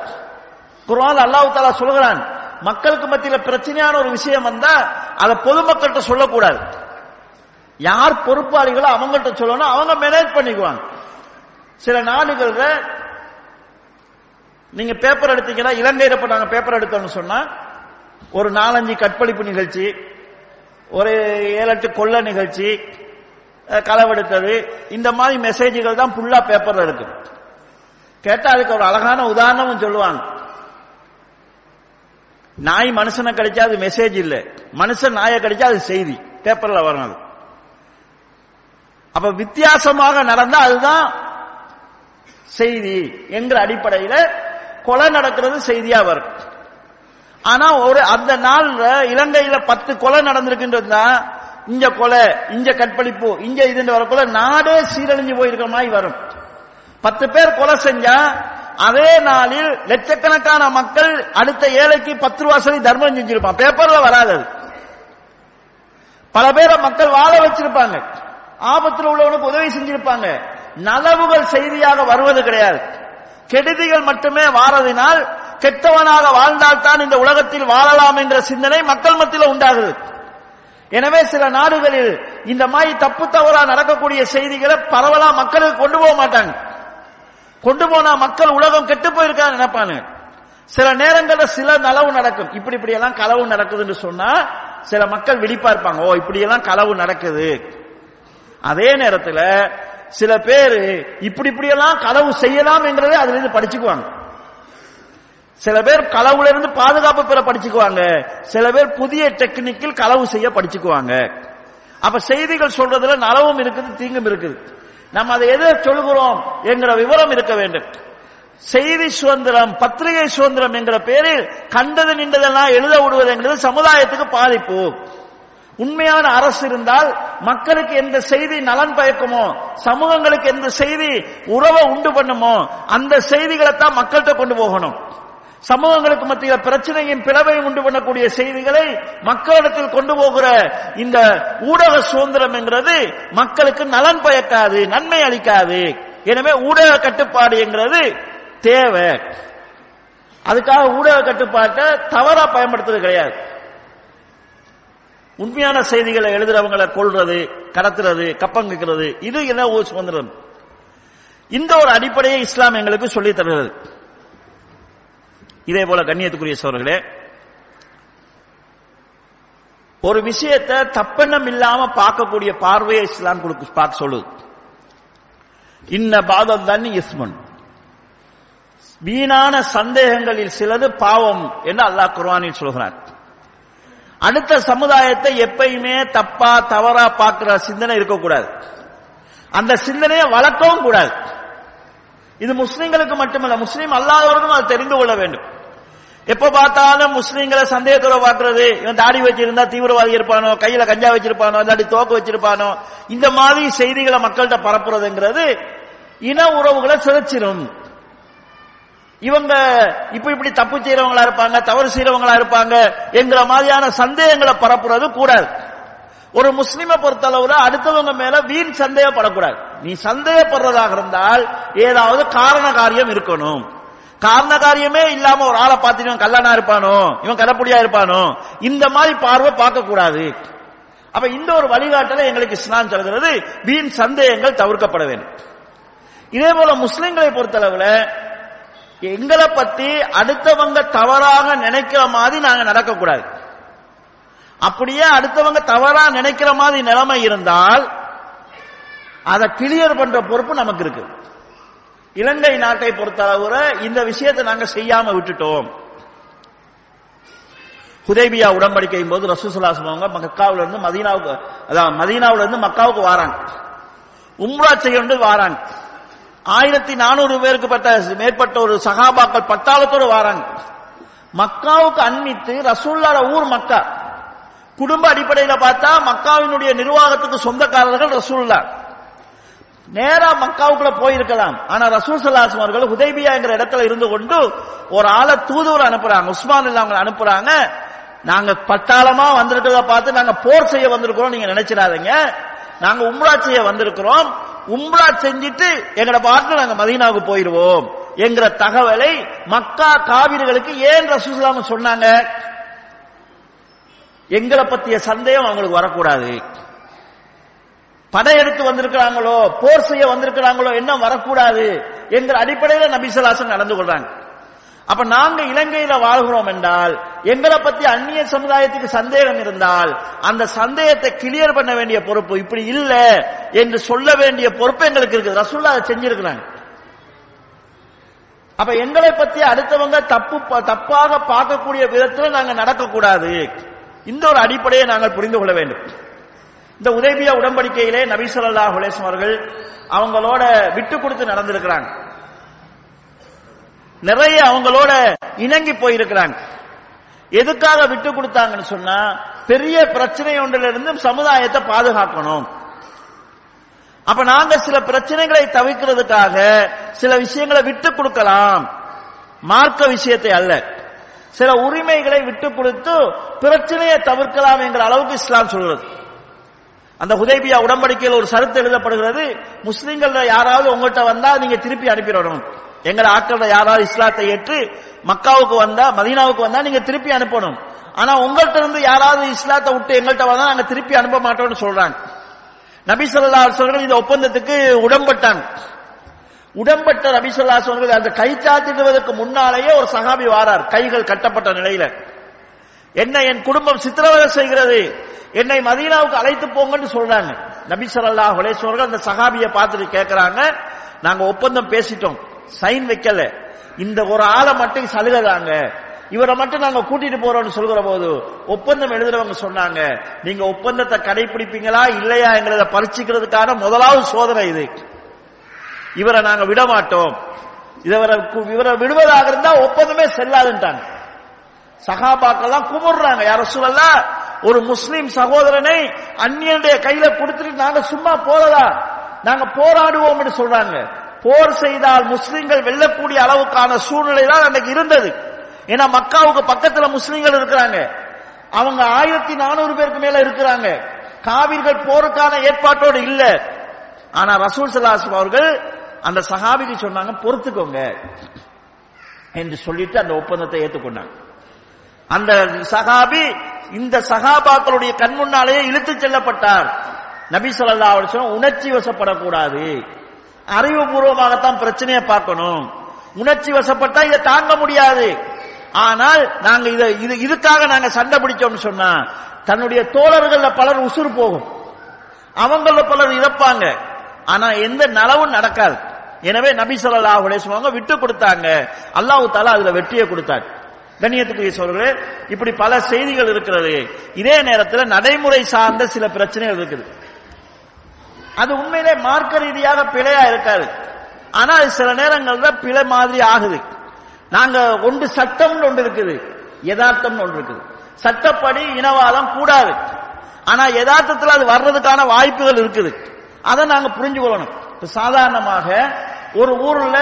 குர்ஆன் அல்லாஹு தாலா சொல்கிறான் மக்களுக்கு மத்தியில பிரச்சனையான ஒரு விஷயம் வந்தா அதை பொதுமக்கள்கிட்ட சொல்லக்கூடாது. யார் பொறுப்பாளிகளோ அவங்கள்ட்ட சொல்லணும் அவங்க மேனேஜ் பண்ணிக்குவாங்க. சில நாடுகள்ல நீங்க பேப்பர் எடுத்தீங்கன்னா இலங்கையில இப்ப நாங்க பேப்பர் எடுத்தோம்னு சொன்னா ஒரு நாலஞ்சு கற்பழிப்பு நிகழ்ச்சி ஒரு ஏழு எட்டு கொள்ள நிகழ்ச்சி களவெடுத்தது. இந்த மாதிரி மெசேஜ்கள் தான் ஃபுல்லா பேப்பர்ல இருக்கு. கேட்டா அதுக்கு ஒரு அழகான உதாரணமும் சொல்லுவாங்க. நாய் மனுஷனை கிடைச்சா அது மெசேஜ் இல்ல. மனுஷன் நாயை கிடைச்சா அது செய்தி. பேப்பர்ல வரும் அது அப்ப வித்தியாசமாக நடந்தா அதுதான் செய்தி என்கிற அடிப்படையில கொலை நடக்கிறது செய்தியா வரும். ஆனா ஒரு அந்த நாள்ல இலங்கையில பத்து கொலை நடந்திருக்குன்றதுனா இங்க கொலை இங்க கற்பழிப்பு இங்க இதுன்னு வரக்குள்ள நாடே சீரழிஞ்சு போயிருக்கிற மாதிரி வரும். பத்து பேர் கொலை செஞ்சா அதே நாளில் லட்சக்கணக்கான மக்கள் அடுத்த ஏழைக்கு பத்து ரூபா சொல்லி தர்மம் செஞ்சிருப்பான். பேப்பர்ல வராது பல பேரை மக்கள் வாழ வச்சிருப்பாங்க. ஆபத்தில் உள்ளவனுக்கு உதவி செஞ்சிருப்பாங்க. நலவுகள் செய்தியாக வருவது கிடையாது. கெடுதிகள் மட்டுமே வாரதினால் கெட்டவனாக வாழ்ந்தால்தான் இந்த உலகத்தில் வாழலாம் என்ற சிந்தனை மக்கள் மத்தியில் உண்டாகுது. எனவே சில நாடுகளில் இந்த மாதிரி தப்பு தவறா நடக்கக்கூடிய செய்திகளை பரவலா மக்களுக்கு கொண்டு போக மாட்டாங்க. கொண்டு போனா மக்கள் உலகம் கெட்டு போயிருக்கான்னு நினைப்பாங்க. சில நேரங்களில் சில நலவு நடக்கும். இப்படி இப்படி எல்லாம் களவு நடக்குதுன்னு சொன்னா சில மக்கள் விழிப்பா இருப்பாங்க. ஓ இப்படி எல்லாம் களவு நடக்குது. அதே நேரத்தில் சில பேர் இப்படி இப்படி எல்லாம் களவு செய்யலாம் என்றதை அதுல இருந்து படிச்சுக்குவாங்க. சில பேர் களவுல இருந்து பாதுகாப்பு பெற படிச்சுக்குவாங்க. சில பேர் புதிய டெக்னிக்கில் களவு செய்ய படிச்சுக்குவாங்க. அப்ப செய்திகள் சொல்றதுல நலவும் இருக்குது தீங்கும் இருக்குது. நம்ம அதை எதை சொல்கிறோம் என்கிற விவரம் இருக்க வேண்டும். செய்தி சுதந்திரம் பத்திரிகை சுதந்திரம் என்கிற பேரில் கண்டது நின்றதெல்லாம் எழுத விடுவது என்கிறது சமுதாயத்துக்கு பாதிப்பு. உண்மையான அரசு இருந்தால் மக்களுக்கு எந்த செய்தி நலன் பயக்குமோ சமூகங்களுக்கு எந்த செய்தி உறவை உண்டு பண்ணுமோ அந்த செய்திகளை தான் மக்கள்கிட்ட கொண்டு போகணும். சமூகங்களுக்கு மத்தியில் பிரச்சனையின் பிளவையும் உண்டு பண்ணக்கூடிய செய்திகளை மக்களிடத்தில் கொண்டு போகிற இந்த ஊடக சுதந்திரம் என்கிறது மக்களுக்கு நலன் பயக்காது நன்மை அளிக்காது. எனவே ஊடக கட்டுப்பாடு என்கிறது தேவை. அதுக்காக ஊடக கட்டுப்பாட்டை தவறா பயன்படுத்துறது கிடையாது. உண்மையான செய்திகளை எழுதுறவங்களை கொள்றது கடத்துறது கப்பங்கிக்கிறது இது என்ன ஒரு சுதந்திரம்? இந்த ஒரு அடிப்படையை இஸ்லாம் எங்களுக்கு சொல்லித் தருகிறது. இதே போல கண்ணியத்துக்குரிய சோழர்களே ஒரு விஷயத்தை தப்பெண்ணம் இல்லாம பார்க்கக்கூடிய பார்வையை இஸ்லாம் கொடுக்க பார்க்க சொல்லுது. இன்ன பாதம் தண்ணி இஸ்மன். வீணான சந்தேகங்களில் சிலது பாவம் என்று அல்லாஹ் குர்வானில் சொல்கிறார் அடுத்த சமுதாயத்தை எப்பயுமே தப்பா தவறா பார்க்கிற சிந்தனை இருக்கக்கூடாது. அந்த சிந்தனையை வளர்க்கவும் கூடாது. இது முஸ்லிம்களுக்கு மட்டுமல்ல முஸ்லீம் அல்லாதவர்களும் அதை தெரிந்து கொள்ள வேண்டும். எப்ப பார்த்தாலும் முஸ்லீம்களை சந்தேகத்தோட பாக்குறது இவன் தாடி வச்சிருந்தா தீவிரவாதி இருப்பானோ கையில கஞ்சா வச்சிருப்பானோ இல்லாட்டி தோக்கு வச்சிருப்பானோ இந்த மாதிரி செய்திகளை மக்கள்கிட்ட பரப்புறதுங்கிறது இன உறவுகளை சிதைச்சிரும். இவங்க இப்ப இப்படி தப்பு செய்யறவங்களா இருப்பாங்க தவறு செய்யறவங்களா இருப்பாங்க என்கிற மாதிரியான சந்தேகங்களை பரப்புறது கூடாது. ஒரு முஸ்லிமை பொறுத்தளவுல அடுத்தவங்க மேல வீண் சந்தேகப்படக்கூடாது. நீ சந்தேகப்படுறதாக இருந்தால் ஏதாவது காரண காரியம் இருக்கணும். காரண காரியமே இல்லாம ஒரு ஆளை பார்த்துட்டு இவன் கல்லனா இருப்பானோ? இவன் கலப்படியா இருப்பானோ? இந்த மாதிரி பார்வை பார்க்க கூடாது அப்ப இந்த ஒரு வழிகாட்டலை எங்களுக்கு இஸ்லாம் சொல்கிறது. வீண் சந்தேகங்கள் தவிர்க்கப்பட வேண்டும். இதே போல முஸ்லிம்களை பொறுத்தளவுல எங்களை பத்தி அடுத்தவங்க தவறாக நினைக்கிற மாதிரி நாங்க நடக்கக்கூடாது. அப்படியே அடுத்தவங்க தவறா நினைக்கிற மாதிரி நிலைமை இருந்தால் அதை கிளியர் பண்ற பொறுப்பு நமக்கு இருக்கு இலங்கை நாட்டை பொறுத்தளவுல இந்த விஷயத்தை நாங்க செய்யாம விட்டுட்டோம். ஹுதேபியா உடன்படிக்கையும் போது ரசூசலாசம் அவங்க மக்காவில இருந்து மதீனாவுக்கு அதான் மதீனாவுல இருந்து மக்காவுக்கு வாராங்க. உம்ரா செய்ய வாராங்க. ஆயிரத்தி நானூறு பேருக்கு பட்ட மேற்பட்ட ஒரு சகாபாக்கள் பட்டாளத்தோடு வாராங்க. மக்காவுக்கு அண்மித்து ரசூல்லாட ஊர் மக்கா. குடும்ப அடிப்படையில பார்த்தா மக்காவினுடைய நிர்வாகத்துக்கு சொந்தக்காரர்கள் ரசூல்லா நேரா மக்காவுக்குள்ள போயிருக்கலாம். ஆனா ரசூல் சல்லாசம் அவர்கள் உதய்பியாங்கிற இடத்துல இருந்து கொண்டு ஒரு ஆளை தூதுவர் அனுப்புறாங்க உஸ்மான் அவங்க அனுப்புறாங்க. நாங்க பட்டாளமா வந்திருக்கிறத பார்த்து நாங்க போர் செய்ய வந்திருக்கிறோம் நீங்க நினைச்சிடாதீங்க. நாங்க உம்ரா செய்ய வந்திருக்கிறோம். உம்ரா செஞ்சுட்டு எங்கட பாட்டு நாங்க மதீனாவுக்கு போயிருவோம் என்கிற தகவலை மக்கா காவிரிகளுக்கு ஏன் ரசூசலாம சொன்னாங்க? எங்களை பத்திய சந்தேகம் அவங்களுக்கு வரக்கூடாது. படையெடுத்து வந்திருக்கிறாங்களோ போர் செய்ய வந்திருக்கிறாங்களோ என்ன வரக்கூடாது என்கிற அடிப்படையில் நபிசலாசன் நடந்து கொள்றாங்க. அப்ப நாங்க இலங்கையில வாழ்கிறோம் என்றால் எங்களை பத்தி அந்நிய சமுதாயத்துக்கு சந்தேகம் இருந்தால் அந்த சந்தேகத்தை கிளியர் பண்ண வேண்டிய பொறுப்பு இப்படி இல்ல என்று சொல்ல வேண்டிய பொறுப்பு எங்களுக்கு இருக்குது. ரசூல்லா அதை செஞ்சிருக்கிறாங்க. அப்ப எங்களை பத்தி அடுத்தவங்க தப்பு தப்பாக பார்க்கக்கூடிய விதத்தில் நாங்க நடக்கக்கூடாது. இந்த ஒரு அடிப்படையை நாங்கள் புரிந்து கொள்ள வேண்டும். இந்த உதேபியா உடன்படிக்கையிலே நபிசல்லா ஹுலேசம் அவர்கள் அவங்களோட விட்டு கொடுத்து நடந்திருக்கிறாங்க. நிறைய அவங்களோட இணங்கி போயிருக்கிறாங்க. எதுக்காக விட்டு கொடுத்தாங்கன்னு சொன்னா பெரிய பிரச்சனை ஒன்றிலிருந்து சமுதாயத்தை பாதுகாக்கணும். அப்ப நாங்க சில பிரச்சனைகளை தவிர்க்கிறதுக்காக சில விஷயங்களை விட்டு கொடுக்கலாம். மார்க்க விஷயத்தை அல்ல. சில உரிமைகளை விட்டு கொடுத்து பிரச்சனையை தவிர்க்கலாம் என்கிற அளவுக்கு இஸ்லாம் சொல்றது அந்த உதய்பியா உடன்படிக்கையில் ஒரு சருத்து எழுதப்படுகிறது. முஸ்லீம்கள் யாராவது உங்கள்கிட்ட வந்தா நீங்க திருப்பி அனுப்பிடணும். எங்களை ஆட்கள யாராவது இஸ்லாத்தை ஏற்று மக்காவுக்கு வந்தா மதீனாவுக்கு வந்தா நீங்க திருப்பி அனுப்பணும். ஆனா உங்கள்கிட்ட இருந்து யாராவது இஸ்லாத்தை விட்டு எங்கள்கிட்ட வந்தா நாங்க திருப்பி அனுப்ப மாட்டோம்னு சொல்றாங்க. நபி சொல்லா இந்த ஒப்பந்தத்துக்கு உடன்பட்டாங்க. உடன்பட்ட நபி சொல்லா அந்த கை சாத்திடுவதற்கு முன்னாலேயே ஒரு சகாபி வாரார். கைகள் கட்டப்பட்ட நிலையில. என்ன என் குடும்பம் சித்திரவதை செய்கிறது? என்னை மதீனாவுக்கு அழைத்து போங்கன்னு சொல்றாங்க. நபிசரல்லா அந்த சகாபியை பார்த்துட்டு கேட்கிறாங்க நாங்க ஒப்பந்தம் பேசிட்டோம். சைன் வைக்கல. இந்த ஒரு ஆளை மட்டும் சலுகைதாங்க இவரை மட்டும் நாங்க கூட்டிட்டு போறோம்னு சொல்கிற போது ஒப்பந்தம் எழுதுறவங்க சொன்னாங்க நீங்க ஒப்பந்தத்தை கடைபிடிப்பீங்களா இல்லையாங்கிறத பறிச்சுக்கிறதுக்கான முதலாவது சோதனை இது. இவரை நாங்க விட மாட்டோம் இவரை இவரை விடுவதாக இருந்தா ஒப்பந்தமே செல்லாதுன்ட்டாங்க. சகாபாக்கெல்லாம் குமுறாங்க யார சூழல்லாம் ஒரு முஸ்லிம் சகோதரனை அந்நியனுடைய கையில கொடுத்துட்டு நாங்க சும்மா போறதா? நாங்க போராடுவோம் சொல்றாங்க. போர் செய்தால் முஸ்லிம்கள் வெல்லக்கூடிய அளவுக்கான சூழ்நிலை தான் அன்னைக்கு இருந்தது. ஏன்னா மக்காவுக்கு பக்கத்துல முஸ்லிம்கள் இருக்கிறாங்க. அவங்க ஆயிரத்தி நானூறு பேருக்கு மேல இருக்கிறாங்க. காவிர்கள் போருக்கான ஏற்பாட்டோடு இல்ல. ஆனா ரசூல் சலாசம் அவர்கள் அந்த சஹாபிக்கு சொன்னாங்க பொறுத்துக்கோங்க. என்று சொல்லிட்டு அந்த ஒப்பந்தத்தை ஏற்றுக்கொண்டாங்க அந்த சகாபி இந்த சகாபாக்களுடைய கண் முன்னாலேயே இழுத்து செல்லப்பட்டார். நபி சொல்லா அவர் உணர்ச்சி வசப்படக்கூடாது. அறிவுபூர்வமாகத்தான் பிரச்சனையை பார்க்கணும். உணர்ச்சி வசப்பட்டா இதை தாங்க முடியாது. ஆனால் நாங்க இதை இது இதுக்காக நாங்க சண்டை பிடிச்சோம்னு சொன்னா தன்னுடைய தோழர்கள்ல பலர் உசுறு போகும். அவங்கள பலர் இறப்பாங்க. ஆனா எந்த நலவும் நடக்காது. எனவே நபி சொல்லா சொல்லுவாங்க விட்டு கொடுத்தாங்க. அல்லாஹு தாலா அதுல வெற்றியை கொடுத்தார். கண்ணியத்துக்குரிய சோழர்களே இப்படி பல செய்திகள் இருக்கிறது. இதே நேரத்தில் நடைமுறை சார்ந்த சில பிரச்சனைகள் இருக்குது. அது உண்மையிலே மார்க்க ரீதியாக பிழையா இருக்காது. ஆனால் அது சில நேரங்கள்ல பிழை மாதிரி ஆகுது. நாங்க ஒன்று சட்டம்னு ஒன்று இருக்குது. யதார்த்தம்னு ஒன்று இருக்குது. சட்டப்படி இனவாதம் கூடாது. ஆனா யதார்த்தத்தில் அது வர்றதுக்கான வாய்ப்புகள் இருக்குது. அதை நாங்க புரிஞ்சு கொள்ளணும் சாதாரணமாக ஒரு ஊர்ல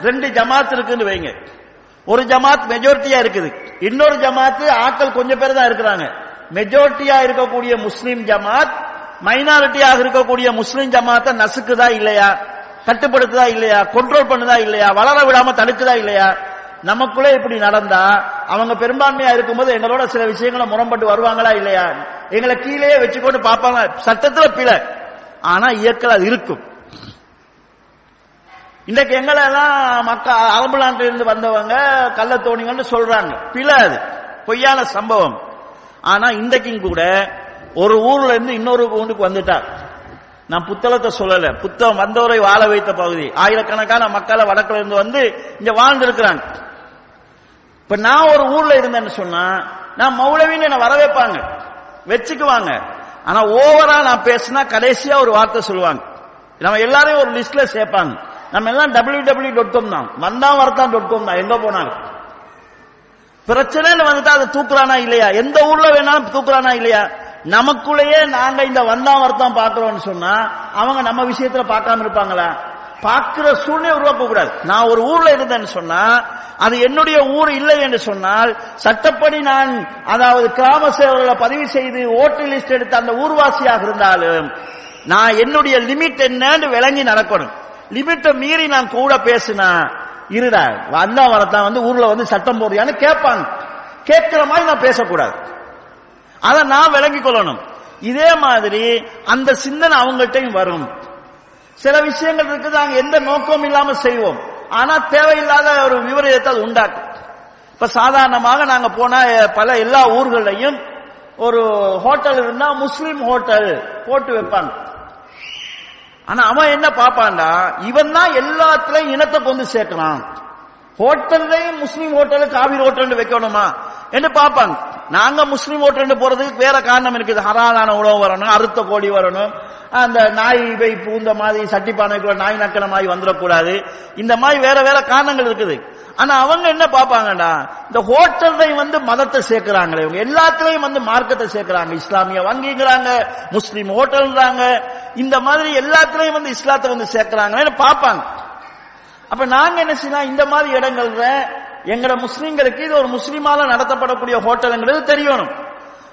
ரெண்டு ஜமாத் இருக்குன்னு வைங்க. ஒரு ஜமாத் மெஜாரிட்டியா இருக்குது. இன்னொரு ஜமாத் ஆட்கள் கொஞ்சம் பேர் தான் இருக்கிறாங்க. மெஜாரிட்டியா இருக்கக்கூடிய முஸ்லீம் ஜமாத் மைனாரிட்டியாக இருக்கக்கூடிய முஸ்லீம் ஜமாத்தை நசுக்குதா இல்லையா? கட்டுப்படுத்துதா இல்லையா? கண்ட்ரோல் பண்ணுதா இல்லையா? வளர விடாம தடுக்குதா இல்லையா? நமக்குள்ளே இப்படி நடந்தா அவங்க பெரும்பான்மையா இருக்கும்போது எங்களோட சில விஷயங்களை முரண்பட்டு வருவாங்களா இல்லையா? எங்களை கீழே வச்சுக்கொண்டு பார்ப்பாங்க. சட்டத்துல பிழை. ஆனா இயற்கை அது இருக்கும். இன்றைக்கு எங்களை எல்லாம் மக்கா அரபு நாட்டில இருந்து வந்தவங்க கள்ள தோணிங்கன்னு சொல்றாங்க. பிழை அது பொய்யான சம்பவம். ஆனா இன்றைக்கும் கூட ஒரு ஊர்ல இருந்து இன்னொரு ஊருக்கு வந்துட்டார். நான் புத்தகத்தை சொல்லல. புத்தகம் வந்தவரை வாழ வைத்த பகுதி. ஆயிரக்கணக்கான மக்களை வடக்குல இருந்து வந்து இங்க வாழ்ந்திருக்கிறாங்க. இப்ப நான் ஒரு ஊர்ல இருந்தேன்னு சொன்னா நான் மௌலவின்னு என்ன வரவேற்பாங்க. வச்சுக்குவாங்க. ஆனா ஓவரா நான் பேசினா கடைசியா ஒரு வார்த்தை சொல்லுவாங்க. நம்ம எல்லாரையும் ஒரு லிஸ்ட்ல சேர்ப்பாங்க. நம்ம எல்லாம் டபிள்யூ டபிள்யூ டாட் காம் தான். வந்தா வரத்தான் டாட் காம் தான். எங்க போனாலும். பிரச்சனைன்னு வந்துட்டா அதை தூக்குறானா இல்லையா? எந்த ஊர்ல வேணாலும் தூக்குறானா இல்லையா? நமக்குள்ளேயே நாங்க இந்த வந்தா வரத்தான் பாக்குறோம்னு சொன்னா அவங்க நம்ம விஷயத்துல பார்க்காம இருப்பாங்களா? பார்க்கிற சூழ்நிலை உருவாக்க கூடாது. நான் ஒரு ஊர்ல இருந்தேன்னு சொன்னா அது என்னுடைய ஊர் இல்லை என்று சொன்னால் சட்டப்படி நான் அதாவது கிராம சேவர்களை பதிவு செய்து ஓட்டு லிஸ்ட் எடுத்து அந்த ஊர்வாசியாக இருந்தாலும் நான் என்னுடைய லிமிட் என்னன்னு விளங்கி நடக்கணும். லிமிட்டை மீறி நான் கூட பேசினா இருடா வந்தா வரத்தான் வந்து ஊர்ல வந்து சட்டம் போடுறியான்னு கேட்பாங்க. கேட்கிற மாதிரி நான் பேசக்கூடாது. அதை நான் விளங்கிக் கொள்ளணும். இதே மாதிரி அந்த சிந்தனை அவங்கள்ட்டையும் வரும். சில விஷயங்கள் இருக்குது நாங்கள் எந்த நோக்கமும் இல்லாம செய்வோம். ஆனா தேவையில்லாத ஒரு விவரத்தை அது உண்டாக்கும். இப்ப சாதாரணமாக நாங்க போன பல எல்லா ஊர்களையும் ஒரு ஹோட்டல் இருந்தா முஸ்லீம் ஹோட்டல் போட்டு வைப்பாங்க. ஆனா அவன் என்ன பாப்பான்டா இவன் தான் எல்லாத்துலயும் இனத்தை கொண்டு சேர்க்கலாம் ஹோட்டல்லையும் முஸ்லீம் ஹோட்டல் காவிரி ஹோட்டல் வைக்கணுமா? என்று பார்ப்பாங்க? நாங்க முஸ்லீம் ஹோட்டல் போறதுக்கு வேற காரணம் இருக்குது. ஹராலான உணவு வரணும் அறுத்த கோழி வரணும். அந்த நாய் இவை பூந்த மாதிரி சட்டிப்பானைக்குள்ள நாய் நக்கிற மாதிரி வந்துடக்கூடாது. இந்த மாதிரி வேற வேற காரணங்கள் இருக்குது. ஆனா அவங்க என்ன பார்ப்பாங்கடா இந்த ஹோட்டல்லை வந்து மதத்தை சேர்க்கிறாங்களே இவங்க எல்லாத்துலயும் வந்து மார்க்கத்தை சேர்க்கிறாங்க. இஸ்லாமிய வங்கிங்கிறாங்க முஸ்லீம் ஹோட்டல்ன்றாங்க இந்த மாதிரி எல்லாத்துலயும் வந்து இஸ்லாத்தை வந்து சேர்க்கிறாங்களேன்னு பார்ப்பாங்க. அப்ப நாங்க என்ன செய்யலாம்? இந்த மாதிரி இடங்கள்ல எங்கட முஸ்லீம்களுக்கு இது ஒரு முஸ்லீமால நடத்தப்படக்கூடிய ஹோட்டல்ங்கிறது தெரியணும்.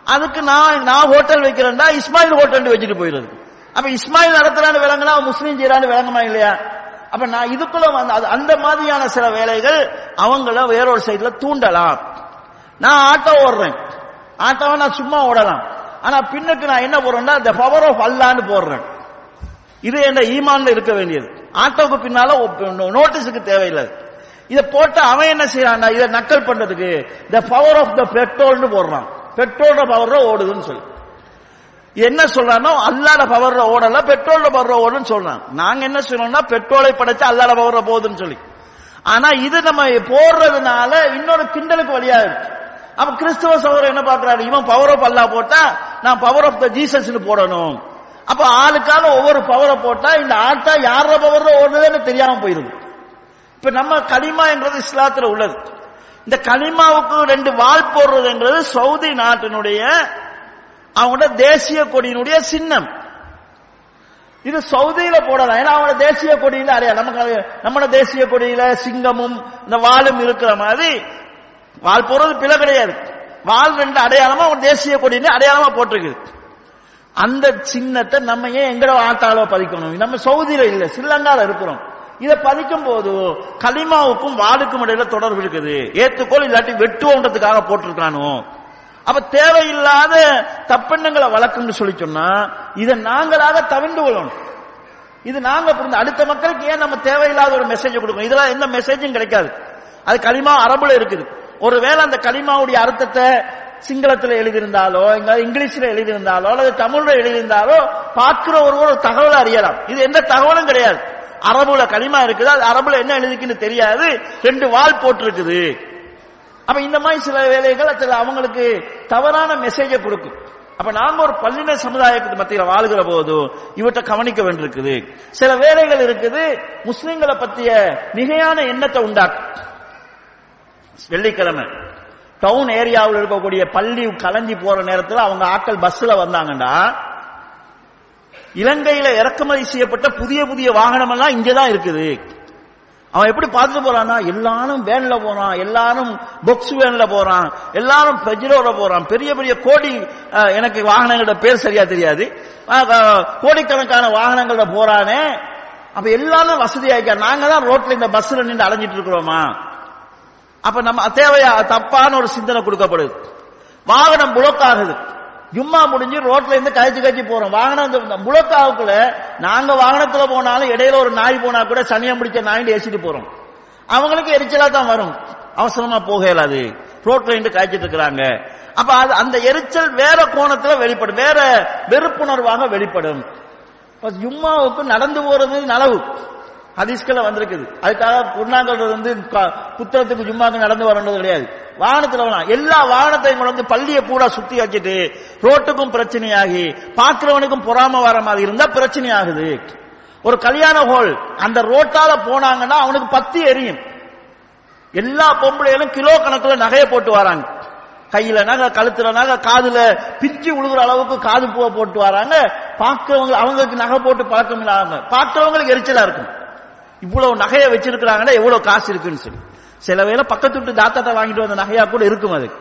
அதுக்கு நான் நான் ஹோட்டல் வைக்கிறேன்டா இஸ்மாயில் ஹோட்டல் வச்சுட்டு போயிடுறது. அப்ப இஸ்மாயில் நடத்துறான்னு விளங்குனா முஸ்லீம் செய்யறான்னு விளங்குமா இல்லையா? அப்ப நான் இதுக்குள்ள வந்து அது அந்த மாதிரியான சில வேலைகள் அவங்கள வேறொரு சைட்ல தூண்டலாம். நான் ஆட்டோ ஓடுறேன். ஆட்டோவை நான் சும்மா ஓடலாம். ஆனா பின்னுக்கு நான் என்ன போடுறேன்னா த பவர் ஆஃப் அல்லான்னு போடுறேன். இது என்ன ஈமான்ல இருக்க வேண்டியது. ஆட்டோவுக்கு பின்னால நோட்டீஸுக்கு தேவையில்லை. இதை போட்டு அவன் என்ன செய்யறான் இதை நக்கல் பண்றதுக்கு த பவர் ஆஃப் த பெட்ரோல்னு போடுறான். பெட்ரோலோட பவர் ஓடுதுன்னு சொல்லி. என்ன சொல்றானோ அல்லாட பவர்ல ஓடல பெட்ரோல்ல பவர்ல ஓடுன்னு சொல்றான். நாங்க என்ன சொல்றோம்னா பெட்ரோலை படைச்சா அல்லாட பவர்ல போகுதுன்னு சொல்லி. ஆனா இது நம்ம போடுறதுனால இன்னொரு கிண்டலுக்கு வழியா இருக்கு. அப்ப கிறிஸ்துவ சகோதரர் என்ன பாக்குறாரு இவன் பவர் ஆஃப் அல்லா போட்டா நான் பவர் ஆஃப் த ஜீசஸ் போடணும். அப்ப ஆளுக்கான ஒவ்வொரு பவரை போட்டா இந்த ஆட்டா யார பவர் ஓடுறதுன்னு தெரியாம போயிருது இப்ப நம்ம களிமா என்றது இஸ்லாத்துல உள்ளது. இந்த களிமாவுக்கு ரெண்டு வால் போடுறதுங்கிறது சவுதி நாட்டினுடைய அவங்களோட தேசிய கொடியினுடைய சின்னம். இது சவுதியில போடலாம். ஏன்னா அவங்களோட தேசிய கொடியில அறியா நமக்கு அது- நம்மளோட தேசிய கொடியில சிங்கமும் இந்த வாலும் இருக்கிற மாதிரி. வால் போடுறது பிழை கிடையாது. வால் ரெண்டு அடையாளமா அவங்க தேசிய கொடின்னு அடையாளமா போட்டிருக்குது. அந்த சின்னத்தை நம்ம ஏன் எங்கட ஆட்டாலோ பதிக்கணும்? நம்ம சவுதியில இல்ல ஸ்ரீலங்கால இருக்கிறோம். இதை பதிக்கும் போது கலிமாவுக்கும் வாளுக்கும் இடையில தொடர்பு இருக்குது. ஏத்துக்கோள் இல்லாட்டி வெட்டுவோன்றதுக்காக போட்டிருக்கானோ அப்ப தேவையில்லாத தப்பெண்ணங்களை வளர்க்குன்னு சொல்லி சொன்னா இதை நாங்களாக தவிர்ந்து கொள்ளணும். இது நாங்க புரிந்து அடுத்த மக்களுக்கு ஏன் நம்ம தேவையில்லாத ஒரு மெசேஜ் கொடுக்கணும்? இதெல்லாம் எந்த மெசேஜும் கிடைக்காது. அது களிமா அரபுல இருக்குது. ஒருவேளை அந்த களிமாவுடைய அர்த்தத்தை சிங்களத்துல எழுதியிருந்தாலோ எங்க இங்கிலீஷ்ல எழுதியிருந்தாலோ அல்லது தமிழ்ல எழுதியிருந்தாலோ பார்க்கிற ஒருவர் ஒரு தகவலை அறியலாம். இது எந்த தகவலும் கிடையாது. அரபுல களிமா இருக்குது அது அரபுல என்ன எழுதிக்குன்னு தெரியாது. ரெண்டு வால் போட்டிருக்குது. அப்ப இந்த மாதிரி சில வேலைகள் சில அவங்களுக்கு தவறான மெசேஜை கொடுக்கும். அப்ப நாங்க ஒரு பள்ளின சமுதாயத்துக்கு மத்தியில் வாழ்கிற போதும் இவற்றை கவனிக்க வேண்டியிருக்குது. சில வேலைகள் இருக்குது முஸ்லிம்களை பத்திய மிகையான எண்ணத்தை உண்டாக்கும். வெள்ளிக்கிழமை. டவுன் ஏரியாவில் இருக்கக்கூடிய பள்ளி கலஞ்சி போற நேரத்தில் அவங்க ஆட்கள் பஸ்ல வந்தாங்கன்னா இலங்கையில இறக்குமதி செய்யப்பட்ட புதிய புதிய வாகனம் எல்லாம் இங்கதான் இருக்குது. அவன் எப்படி பார்த்துட்டு போறான்னா எல்லாரும் வேன்ல போறான் எல்லாரும் பொக்ஸ் வேன்ல போறான் எல்லாரும் பெஜிரோல போறான். பெரிய பெரிய கோடி எனக்கு வாகனங்களோட பேர் சரியா தெரியாது. கோடிக்கணக்கான வாகனங்களோட போறானே. அப்ப எல்லாரும் வசதியாக்கா நாங்க தான் ரோட்ல இந்த பஸ்ல நின்று அலைஞ்சிட்டு இருக்கிறோமா? அப்ப நம்ம தேவையா? தப்பான ஒரு சிந்தனை கொடுக்கப்படுது. வாகனம் புலோக் ஆகுது ஜும்மா முடிஞ்சு ரோட்ல இருந்து கழிச்சு கழிச்சு போறோம். வாகனம் இந்த ஆகுக்குள்ள நாங்க வாகனத்துல போனாலும் இடையில ஒரு நாய் போனா கூட சனியம் பிடிச்ச நாயின்னு ஏசிட்டு போறோம். அவங்களுக்கு எரிச்சலா தான் வரும். அவசரமா போக இயலாது ரோட்ல இருந்து காய்ச்சிட்டு இருக்கிறாங்க. அப்ப அது அந்த எரிச்சல் வேற கோணத்துல வெளிப்படும். வேற வெறுப்புணர்வாக வெளிப்படும். ஜும்மாவுக்கு நடந்து போறது நலவு. ஹதீஸ்களை வந்திருக்குது. அதுக்காக குருநாங்கள் வந்து புத்தகத்துக்கு ஜும்மாக்கு நடந்து வரணுறது கிடையாது. வாகனத்துல வரலாம். எல்லா வாகனத்தையும் வந்து பள்ளியை பூரா சுத்தி வச்சுட்டு ரோட்டுக்கும் பிரச்சனையாகி பார்க்கிறவனுக்கும் பொறாம வர மாதிரி இருந்தா பிரச்சனை ஆகுது ஒரு கல்யாண ஹோல் அந்த ரோட்டால போனாங்கன்னா அவனுக்கு பத்து எரியும். எல்லா பொம்பளைகளும் கிலோ கணக்குல நகையை போட்டு வராங்க. கையில நகை கழுத்துல நகை காதுல பிச்சு உழுகுற அளவுக்கு காது பூவை போட்டு வராங்க. பார்க்கிறவங்க அவங்களுக்கு நகை போட்டு பழக்கம் இல்லாம பார்க்கிறவங்களுக்கு எரிச்சலா இருக்கும். இவ்வளவு நகையை வச்சிருக்கிறாங்கன்னா எவ்வளவு காசு இருக்குன்னு சொல்லி. சில வேலை பக்கத்து விட்டு தாத்தாட்ட வாங்கிட்டு வந்த நகையா கூட இருக்கும் அது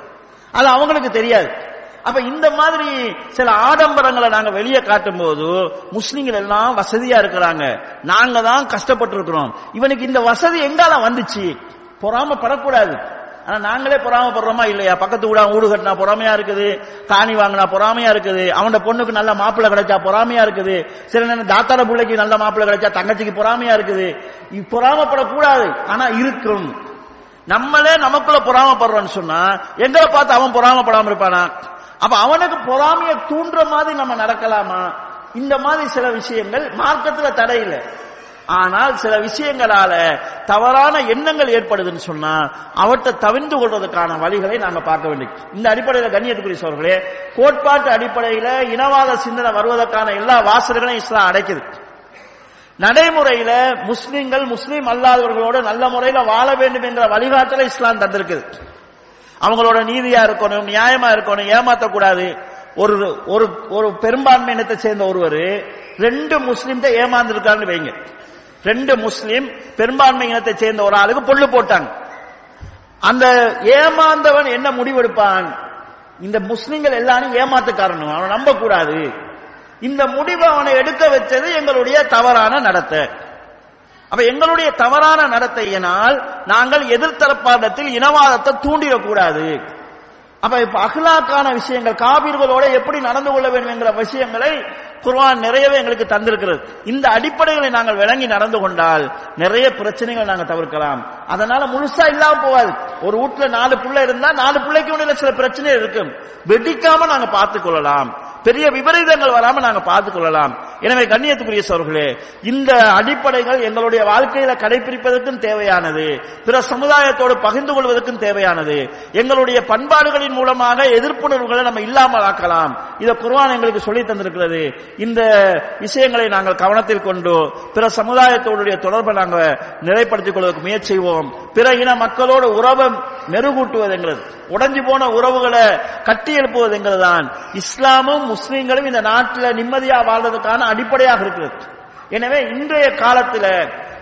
அது அவங்களுக்கு தெரியாது. அப்ப இந்த மாதிரி சில ஆடம்பரங்களை நாங்க வெளியே காட்டும் போது முஸ்லிம்கள் எல்லாம் வசதியா இருக்கிறாங்க. நாங்க தான் கஷ்டப்பட்டு இருக்கிறோம் இவனுக்கு இந்த வசதி எங்கால வந்துச்சு? பொறாமப்படக்கூடாது. ஆனா நாங்களே பொறாமப்படுறோமா இல்லையா? பக்கத்து வீடா வீடு கட்டினா பொறாமையா இருக்குது. காணி வாங்கினா பொறாமையா இருக்குது. அவனோட பொண்ணுக்கு நல்ல மாப்பிள்ளை கிடைச்சா பொறாமையா இருக்குது. சில நேரம் தாத்தார பிள்ளைக்கு நல்ல மாப்பிள்ளை கிடைச்சா தங்கச்சிக்கு பொறாமையா இருக்குது. பொறாமப்படக்கூடாது. ஆனா இருக்கும். நம்மளே நமக்குள்ள பொறாமப்படுறோம்னு சொன்னா எங்களை பார்த்து அவன் பொறாமப்படாம இருப்பானா? அப்ப அவனுக்கு பொறாமையை தூண்டுற மாதிரி நம்ம நடக்கலாமா? இந்த மாதிரி சில விஷயங்கள் மார்க்கத்துல தடையில்லை. ஆனால் சில விஷயங்களால தவறான எண்ணங்கள் ஏற்படுதுன்னு சொன்னா அவற்றை தவிர்ந்து கொள்வதற்கான வழிகளை நாங்க பார்க்க வேண்டும். இந்த அடிப்படையில் கண்ணியத்துக்குரிய சோழர்களே கோட்பாட்டு அடிப்படையில இனவாத சிந்தனை வருவதற்கான எல்லா வாசல்களையும் இஸ்லாம் அடைக்குது. நடைமுறையில முஸ்லிம்கள் முஸ்லீம் அல்லாதவர்களோடு நல்ல முறையில வாழ வேண்டும் என்ற வழிகாட்டலை இஸ்லாம் தந்திருக்குது. அவங்களோட நீதியா இருக்கணும் நியாயமா இருக்கணும் ஏமாத்தக்கூடாது. ஒரு ஒரு ஒரு பெரும்பான்மையினத்தை சேர்ந்த ஒருவர் ரெண்டு முஸ்லீம் ஏமாந்துருக்காருன்னு வைங்க. ரெண்டு முஸ்லீம் பெரும்பான்மை இனத்தை சேர்ந்த ஒரு ஆளுக்கு பொல்லு போட்டாங்க. அந்த ஏமாந்தவன் என்ன முடிவெடுப்பான்? இந்த முஸ்லிம்கள் எல்லாரும் ஏமாத்துக்காரனும் அவனை நம்ப கூடாது இந்த முடிவை அவனை எடுக்க வச்சது எங்களுடைய தவறான நடத்தை. அப்ப எங்களுடைய தவறான நடத்தையினால் நாங்கள் எதிர்த்தரப்பாடத்தில் இனவாதத்தை தூண்டிடக்கூடாது. அப்ப இப்ப அகிலாக்கான விஷயங்கள் காபீர்களோட எப்படி நடந்து கொள்ள வேண்டும் என்கிற விஷயங்களை குர்வான் நிறையவே எங்களுக்கு தந்திருக்கிறது. இந்த அடிப்படைகளை நாங்கள் விளங்கி நடந்து கொண்டால் நிறைய பிரச்சனைகள் நாங்கள் தவிர்க்கலாம். அதனால முழுசா இல்லாம போகாது. ஒரு வீட்டுல நாலு பிள்ளை இருந்தா நாலு பிள்ளைக்கு உள்ள சில பிரச்சனை இருக்கும். வெடிக்காம நாங்க பார்த்துக் கொள்ளலாம். பெரிய விபரீதங்கள் வராம நாங்க பார்த்துக் கொள்ளலாம் எனவே கண்ணியத்துக்குரிய சோர்களே இந்த அடிப்படைகள் எங்களுடைய வாழ்க்கையில கடைபிடிப்பதற்கும் தேவையானது பிற சமுதாயத்தோடு பகிர்ந்து கொள்வதற்கும் தேவையானது எங்களுடைய பண்பாடுகளின் மூலமாக எதிர்ப்புணர்வுகளை நம்ம இல்லாமல் ஆக்கலாம். இதை குர்வான் எங்களுக்கு சொல்லி தந்திருக்கிறது. இந்த விஷயங்களை நாங்கள் கவனத்தில் கொண்டு பிற சமுதாயத்தோடைய தொடர்பை நாங்கள் நிலைப்படுத்திக் கொள்வதற்கு முயற்சி செய்வோம் பிற இன மக்களோடு உறவை மெருகூட்டுவதுங்கிறது உடஞ்சி போன உறவுகளை கட்டி எழுப்புவதுங்கிறது தான் இஸ்லாமும் முஸ்லீம்களும் இந்த நாட்டில் நிம்மதியா வாழ்றதுக்கான அடிப்படையாக இருக்கிறது. எனவே இன்றைய காலத்தில்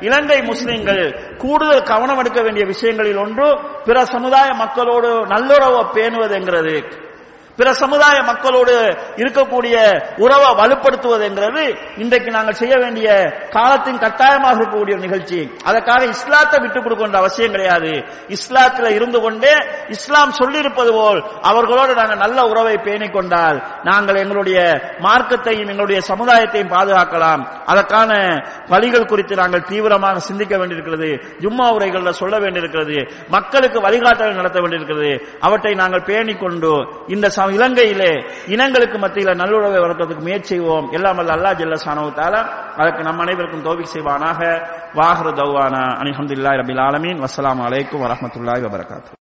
இலங்கை முஸ்லிம்கள் கூடுதல் கவனம் எடுக்க வேண்டிய விஷயங்களில் ஒன்று பிற சமுதாய மக்களோடு நல்லுறவை பேணுவதுங்கிறது பிற சமுதாய மக்களோடு இருக்கக்கூடிய உறவை வலுப்படுத்துவது என்கிறது இன்றைக்கு நாங்கள் செய்ய வேண்டிய காலத்தின் கட்டாயமாக இருக்கக்கூடிய ஒரு நிகழ்ச்சி. அதற்காக இஸ்லாத்தை விட்டுக் கொடுக்கின்ற அவசியம் கிடையாது. இஸ்லாத்தில் இருந்து கொண்டே இஸ்லாம் சொல்லியிருப்பது போல் அவர்களோடு நாங்கள் நல்ல உறவை பேணிக் கொண்டால் நாங்கள் எங்களுடைய மார்க்கத்தையும் எங்களுடைய சமுதாயத்தையும் பாதுகாக்கலாம். அதற்கான வழிகள் குறித்து நாங்கள் தீவிரமாக சிந்திக்க வேண்டியிருக்கிறது. ஜும்மா உரைகளில் சொல்ல வேண்டியிருக்கிறது. மக்களுக்கு வழிகாட்டல் நடத்த வேண்டியிருக்கிறது. அவற்றை நாங்கள் பேணிக்கொண்டு இந்த நாம் இலங்கையிலே இனங்களுக்கு மத்தியில நல்லுறவை வளர்க்கிறதுக்கு முயற்சி செய்வோம். எல்லாம் அல்ல அல்லா ஜல்ல சானவத்தால அதற்கு நம் அனைவருக்கும் தோபிக் செய்வானாக. வாஹரு தௌவானா. அனிஹம்துல்லாய் ரபில் ஆலமீன். வசலாம் அலைக்கும் வரமத்துல்லாய் வபரகாத்து.